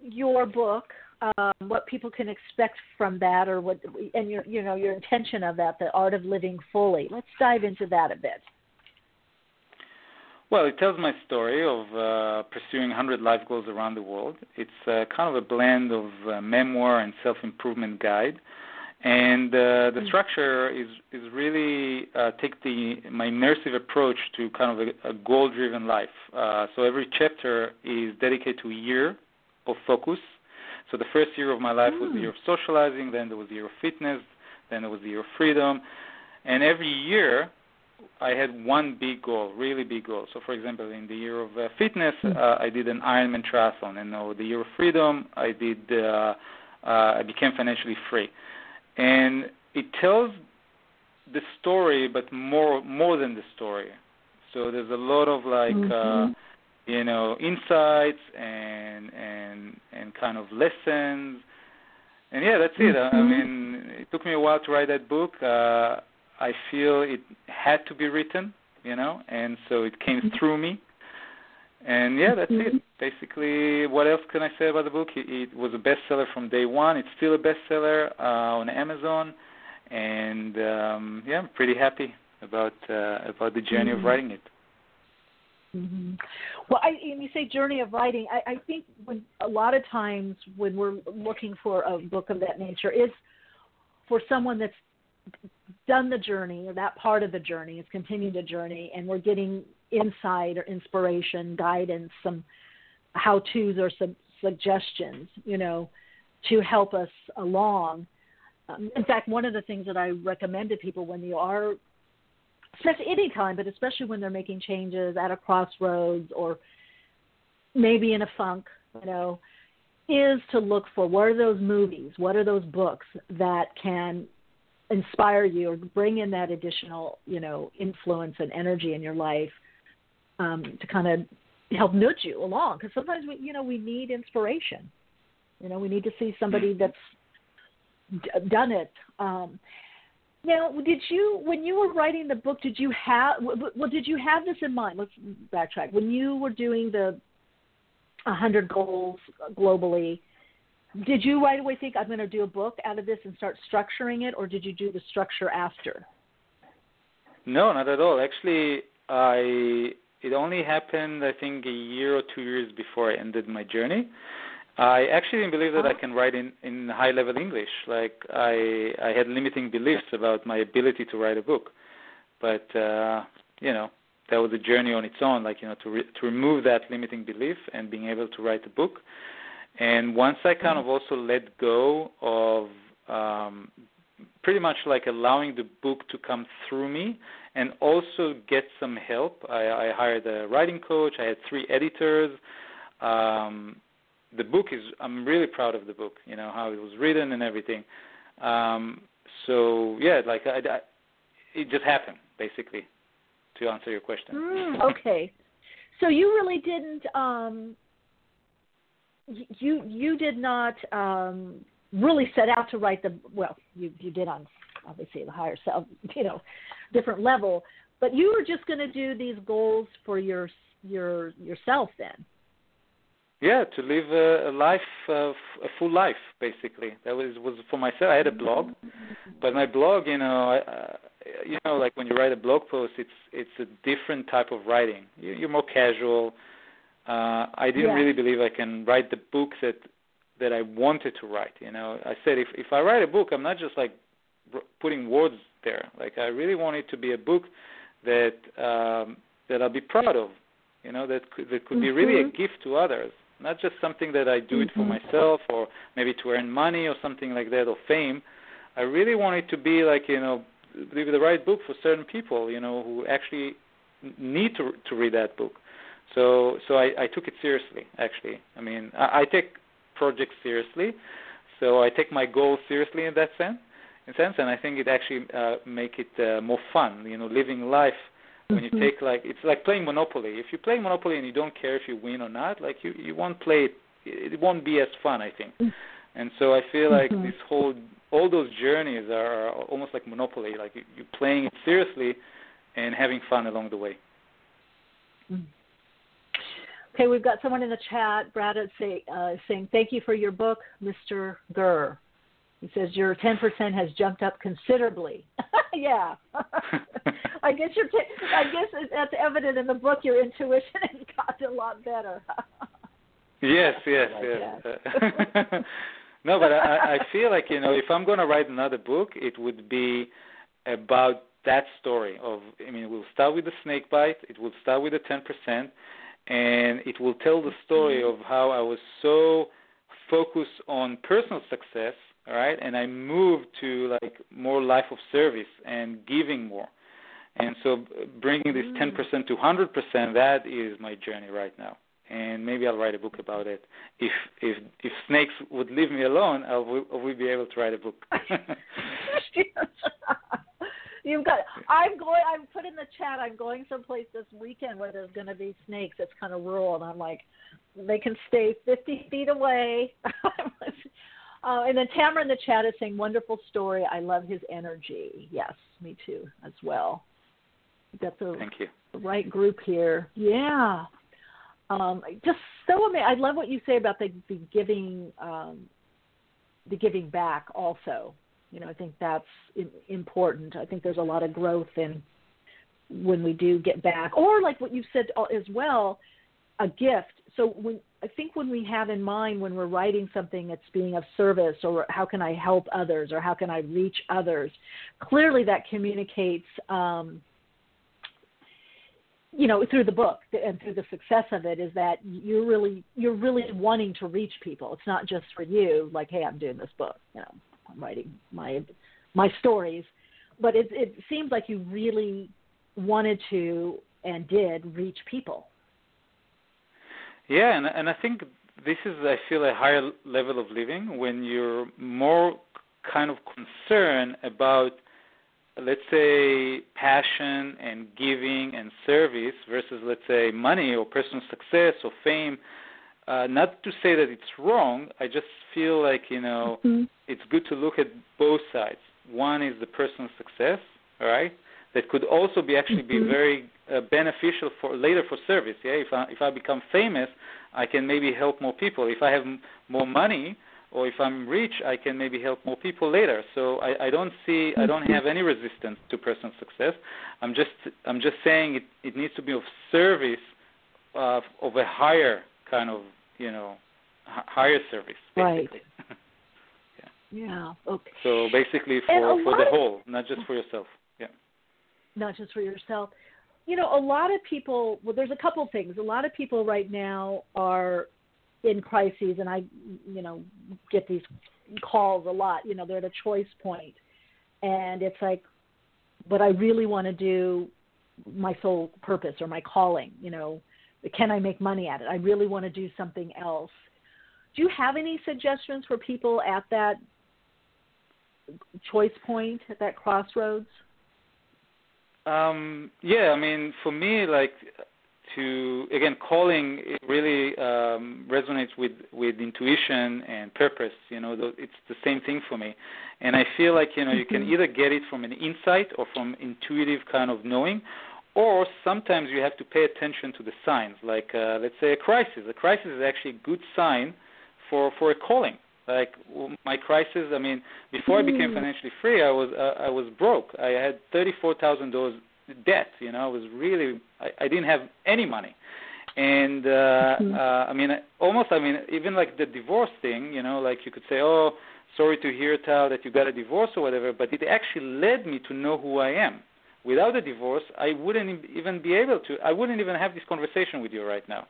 Speaker 3: your book, um, what people can expect from that, or what, and your you know your intention of that, the art of living fully. Let's dive into that a bit.
Speaker 8: Well, it tells my story of uh, pursuing 100 life goals around the world. It's uh, kind of a blend of uh, memoir and self-improvement guide, and uh, the mm. structure is is really uh, take the my immersive approach to kind of a, a goal-driven life. Uh, so every chapter is dedicated to a year of focus. So the first year of my life was the year of socializing, then there was the year of fitness, then there was the year of freedom, and every year I had one big goal, really big goal. So, for example, in the year of uh, fitness, hmm. uh, I did an Ironman triathlon, and uh, the year of freedom, I did. Uh, uh, I became financially free, and it tells the story, but more more than the story. So there's a lot of like, uh,
Speaker 3: mm-hmm.
Speaker 8: uh, you know, insights and and and kind of lessons. And yeah, that's it.
Speaker 3: Mm-hmm.
Speaker 8: I mean, it took me a while to write that book. Uh, I feel it had to be written, you know, and so it came mm-hmm. through me. And yeah, that's
Speaker 3: mm-hmm.
Speaker 8: it. Basically, what else can I say about the book? It, it was a bestseller from day one. It's still a bestseller uh, on Amazon, and um, yeah, I'm pretty happy about uh, about the journey
Speaker 3: mm-hmm.
Speaker 8: of writing it.
Speaker 3: Mm-hmm. Well, I, when you say journey of writing, I, I think when a lot of times when we're looking for a book of that nature is for someone that's done the journey or that part of the journey is continuing the journey and we're getting insight or inspiration guidance some how to's or some suggestions you know to help us along. Um, in fact one of the things that i recommend to people when you are especially any time but especially when they're making changes at a crossroads or maybe in a funk you know is to look for what are those movies what are those books that can inspire you or bring in that additional, you know, influence and energy in your life um, to kind of help nudge you along. Because sometimes we, you know, we need inspiration. You know, we need to see somebody mm-hmm. that's d- done it. Um, now, did you, when you were writing the book, did you have, well, did you have this in mind? Let's backtrack. When you were doing the 100 goals globally, did you right away think I'm going to do a book out of this and start structuring it, or did you do the structure after?
Speaker 8: No, not at all. Actually, I it only happened I think a year or two years before I ended my journey. I actually didn't believe that I can write in in high level English. Like I I had limiting beliefs about my ability to write a book, but uh, you know that was a journey on its own, like you know, to re- to remove that limiting belief and being able to write a book. And once I kind of also let go of um, pretty much like allowing the book to come through me and also get some help. I, I hired a writing coach. I had three editors. Um, the book is I'm really proud of the book. You know how it was written and everything. Um, so yeah, like I, I, it just happened basically. To answer your question.
Speaker 3: Mm, okay, so you really didn't. Um, you you did not um, really set out to write the well. You you did on obviously the higher self, you know, different level. But you were just going to do these goals for your your yourself then.
Speaker 8: Yeah to live a, a life uh, a full life basically. That was was for myself. I had a blog but my blog you know I, uh, you know like when you write a blog post it's it's a different type of writing. You, you're more casual. Uh i didn't
Speaker 3: yeah.
Speaker 8: really believe i can write the book that that i wanted to write you know. I said if if i write a book i'm not just like putting words there like i really want it to be a book that um that i'll be proud of you know that could, that could be really a
Speaker 3: Mm-hmm.
Speaker 8: gift to others not just something that I do it for
Speaker 3: Mhm.
Speaker 8: myself or maybe to earn money or something like that or fame. I really want it to be like you know the, the right book for certain people you know who actually need to to read that book. So so I, I took it seriously actually. I mean I, I take projects seriously, so I take my goals seriously in that sense. In sense, and I think it actually uh, make it uh, more fun. You know, living life when you
Speaker 3: Mhm.
Speaker 8: take like it's like playing monopoly if you play monopoly and you don't care if you win or not like you you won't play it it won't be as fun i think and so i feel like
Speaker 3: Mhm.
Speaker 8: this whole all those journeys are almost like monopoly like you, you're playing it seriously and having fun along the way
Speaker 3: Mm. Okay, we've got someone in the chat. Brad is say, uh, saying, "Thank you for your book, Mr. Gur." He says your 10% has jumped up considerably. yeah, I guess your t- I guess that's evident in the book. Your intuition has gotten a lot better.
Speaker 8: yes yes yes no but i i feel like you know if i'm going to write another book it would be about that story of i mean we'll start with the snake bite it will start with the 10% and it will tell the story mm-hmm. of how i was so focused on personal success all right and i moved to like more life of service and giving more and so bringing this mm. 10% to 100% that is my journey right now and maybe I'll write a book about it. If if if snakes would leave me alone, I will, I will be able to write a book.
Speaker 3: You've got. I'm going. I'm put in the chat. I'm going someplace this weekend where there's going to be snakes. It's kind of rural, and I'm like, they can stay 50 feet away. uh, and then Tamara in the chat is saying, "Wonderful story. I love his energy." Yes, me too, as well. Got the,
Speaker 8: Thank you.
Speaker 3: the right group here. Yeah. Um, just so amazing. I love what you say about the, the giving, um, the giving back. Also, you know, I think that's important. I think there's a lot of growth in when we do get back, or like what you said as well, a gift. So when I think when we have in mind when we're writing something that's being of service, or how can I help others, or how can I reach others, clearly that communicates. Um, you know through the book and through the success of it is that you're really you're really wanting to reach people it's not just for you like hey i'm doing this book you know i'm writing my my stories but it it seems like you really wanted to and did reach people
Speaker 8: yeah and and i think this is i feel a higher level of living when you're more kind of concerned about let's say passion and giving and service versus let's say money or personal success or fame. Uh, not to say that it's wrong i just feel like you know
Speaker 3: mm-hmm.
Speaker 8: it's good to look at both sides. One is the personal success right that could also be actually
Speaker 3: mm-hmm.
Speaker 8: be very uh, beneficial for later for service yeah if i if i become famous i can maybe help more people if i have m- more money or if I'm rich, I can maybe help more people later. So I, I don't see, I don't have any resistance to personal success. I'm just, I'm just saying it, it needs to be of service uh, of a higher kind of, you know, h- higher service, basically.
Speaker 3: Right. yeah. yeah. Okay.
Speaker 8: So basically for for the whole, not just for yourself.
Speaker 3: Not just for yourself. you know, a lot of people. Well, there's a couple things. A lot of people right now are in crises, and I, you know, get these calls a lot. You know, they're at a choice point, and it's like, but I really want to do my sole purpose or my calling. You know, can I make money at it? I really want to do something else. Do you have any suggestions for people at that choice point, at that crossroads?
Speaker 8: Um, yeah, I mean, for me, like to again, calling it really um, resonates with with intuition and purpose. You know, it's the same thing for me, and I feel like you know you can mm-hmm. either get it from an insight or from intuitive kind of knowing, or sometimes you have to pay attention to the signs. Like uh, let's say a crisis. A crisis is actually a good sign for for a calling like my crisis i mean before i became mm. financially free i was uh, i was broke i had thirty four thousand dollars debt you know i was really i, I didn't have any money and uh, mm-hmm. uh i mean almost i mean even like the divorce thing you know like you could say oh sorry to hear tal that you got a divorce or whatever but it actually led me to know who i am without a divorce i wouldn't even be able to i wouldn't even have this conversation with you right now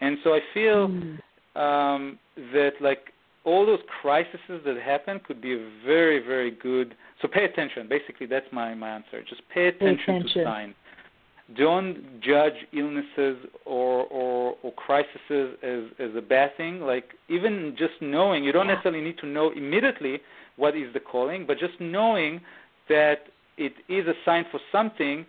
Speaker 8: and so i feel mm. um that like all those crises that happen could be a very, very good. So pay attention. Basically, that's my, my answer. Just pay attention,
Speaker 3: pay attention.
Speaker 8: to signs. Don't judge illnesses or, or, or crises as, as a bad thing. Like even just knowing, you don't
Speaker 3: yeah.
Speaker 8: necessarily need to know immediately what is the calling, but just knowing that it is a sign for something,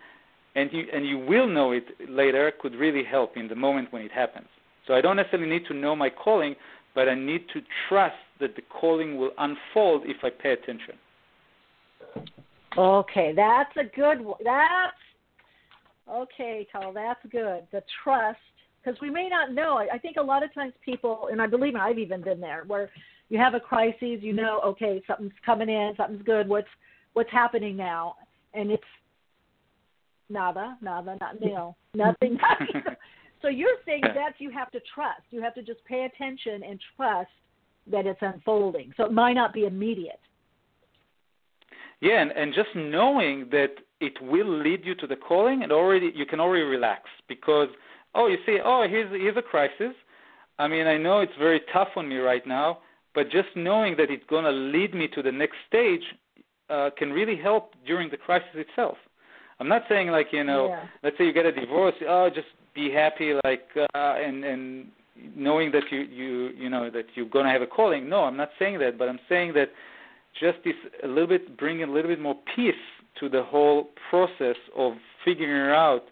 Speaker 8: and you and you will know it later could really help in the moment when it happens. So I don't necessarily need to know my calling, but I need to trust that the calling will unfold if I pay attention.
Speaker 3: Okay, that's a good one. That's okay, Tal. That's good. The trust, because we may not know. I think a lot of times people, and I believe I've even been there, where you have a crisis, you know, okay, something's coming in, something's good. What's what's happening now? And it's nada, nada, not nil, nothing. So you're saying that you have to trust. You have to just pay attention and trust that it's unfolding. So it might not be immediate.
Speaker 8: Yeah, and, and just knowing that it will lead you to the calling, and already you can already relax because oh, you see, oh, here's here's a crisis. I mean, I know it's very tough on me right now, but just knowing that it's going to lead me to the next stage uh, can really help during the crisis itself. I'm not saying like you know,
Speaker 3: yeah.
Speaker 8: let's say you get a divorce, oh, just be happy like uh, and and knowing that you you you know that you're going to have a calling. No, I'm not saying that, but I'm saying that just this a little bit bring a little bit more peace to the whole process of figuring out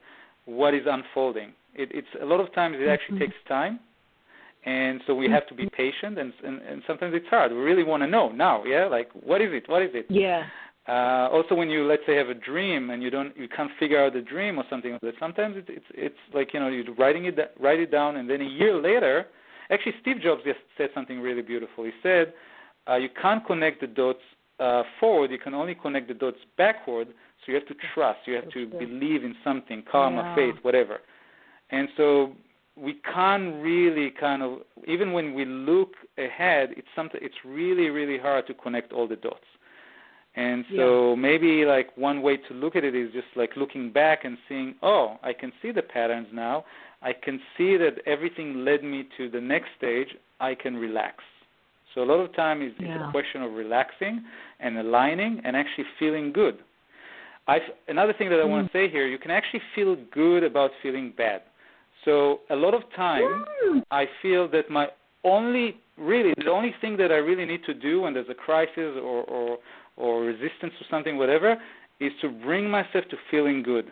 Speaker 8: what is unfolding. It, it's a lot of times it actually mm-hmm. takes time, and so we have to be mm-hmm. patient, and, and and sometimes it's hard. We really want to know now, yeah, like what is it? What is it?
Speaker 3: Yeah.
Speaker 8: Uh, also, when you let's say have a dream and you don't you can't figure out the dream or something like that, sometimes it's it's it's like you know you're writing it write it down and then a year later, actually Steve Jobs just said something really beautiful. He said uh, you can't connect the dots uh, forward, you can only connect the dots backward. So you have to trust, you have to believe in something, karma,
Speaker 3: yeah.
Speaker 8: faith, whatever. And so we can't really kind of even when we look ahead, it's something it's really really hard to connect all the dots. And so
Speaker 3: yeah.
Speaker 8: maybe like one way to look at it is just like looking back and seeing, oh, I can see the patterns now. I can see that everything led me to the next stage. I can relax. So a lot of time is
Speaker 3: yeah.
Speaker 8: it's a question of relaxing and aligning and actually feeling good. I've, another thing that I mm. want to say here, you can actually feel good about feeling bad. So a lot of time
Speaker 3: mm.
Speaker 8: I feel that my only really the only thing that I really need to do when there's a crisis or, or or resistance to something, whatever, is to bring myself to feeling good.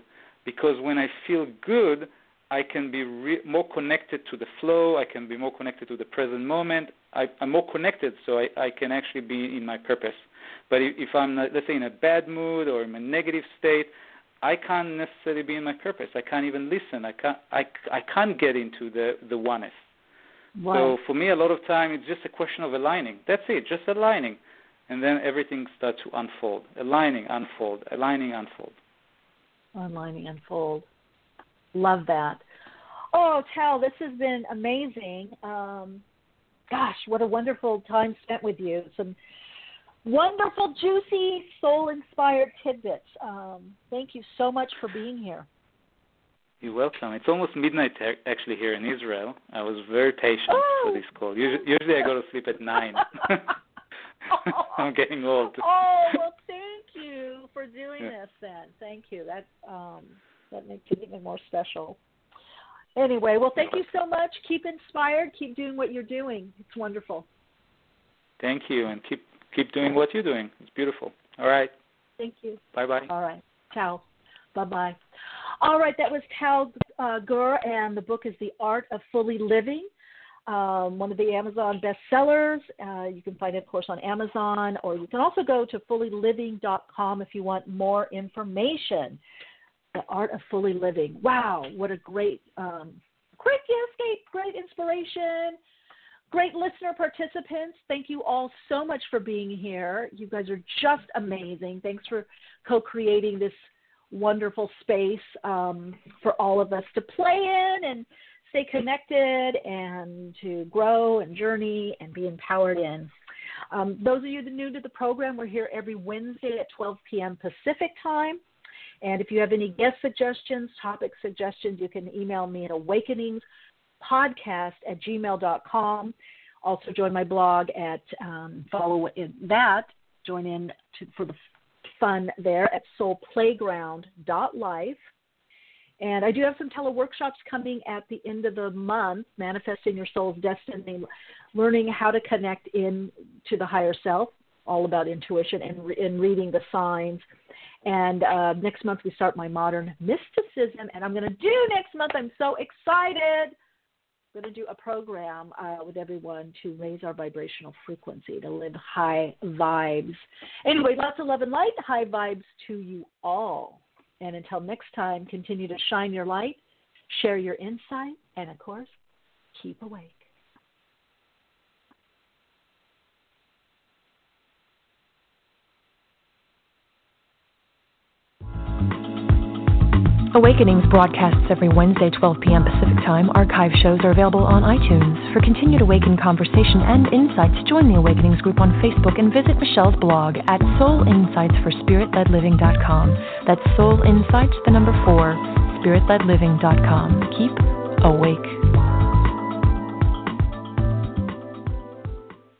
Speaker 8: Because when I feel good, I can be re- more connected to the flow. I can be more connected to the present moment. I, I'm more connected, so I, I can actually be in my purpose. But if, if I'm, let's say, in a bad mood or in a negative state, I can't necessarily be in my purpose. I can't even listen. I can't. I, I can't get into the the oneness.
Speaker 3: Wow.
Speaker 8: So for me, a lot of time it's just a question of aligning. That's it, just aligning and then everything starts to unfold, aligning, unfold, aligning, unfold.
Speaker 3: Aligning, unfold. Love that. Oh, Tal, this has been amazing. Um, gosh, what a wonderful time spent with you. Some wonderful, juicy, soul inspired tidbits. Um, thank you so much for being here.
Speaker 8: You're welcome. It's almost midnight actually here in Israel. I was very patient
Speaker 3: oh.
Speaker 8: for this call. Usually, usually I go to sleep at nine. I'm getting old.
Speaker 3: Oh well, thank you for doing yeah. this. Then, thank you. That um, that makes it even more special. Anyway, well, thank you so much. Keep inspired. Keep doing what you're doing. It's wonderful.
Speaker 8: Thank you, and keep keep doing what you're doing. It's beautiful. All right.
Speaker 3: Thank you.
Speaker 8: Bye bye.
Speaker 3: All right. Ciao. Bye bye. All right, that was Tal uh, Gur, and the book is The Art of Fully Living, um, one of the Amazon bestsellers. Uh, you can find it, of course, on Amazon, or you can also go to fullyliving.com if you want more information. The Art of Fully Living. Wow, what a great, um, great escape, great inspiration Great listener participants, thank you all so much for being here. You guys are just amazing. Thanks for co creating this wonderful space um, for all of us to play in and stay connected and to grow and journey and be empowered in. Um, those of you that are new to the program, we're here every Wednesday at 12 p.m. Pacific time. And if you have any guest suggestions, topic suggestions, you can email me at awakenings podcast at gmail.com. Also, join my blog at um, follow in that. Join in to, for the fun there at soulplayground.life. And I do have some teleworkshops coming at the end of the month, manifesting your soul's destiny, learning how to connect in to the higher self, all about intuition and, and reading the signs. And uh, next month we start my modern mysticism, and I'm going to do next month. I'm so excited I'm going to do a program uh, with everyone to raise our vibrational frequency, to live high vibes. Anyway, lots of love and light, high vibes to you all. And until next time, continue to shine your light, share your insight, and of course, keep awake.
Speaker 2: Awakenings broadcasts every Wednesday, 12 p.m. Pacific Time. Archive shows are available on iTunes. For continued Awaken conversation and insights, join the Awakenings group on Facebook and visit Michele's blog at soulinsightsforspiritledliving.com. That's Soul Insights, the number four, spiritledliving.com. Keep awake.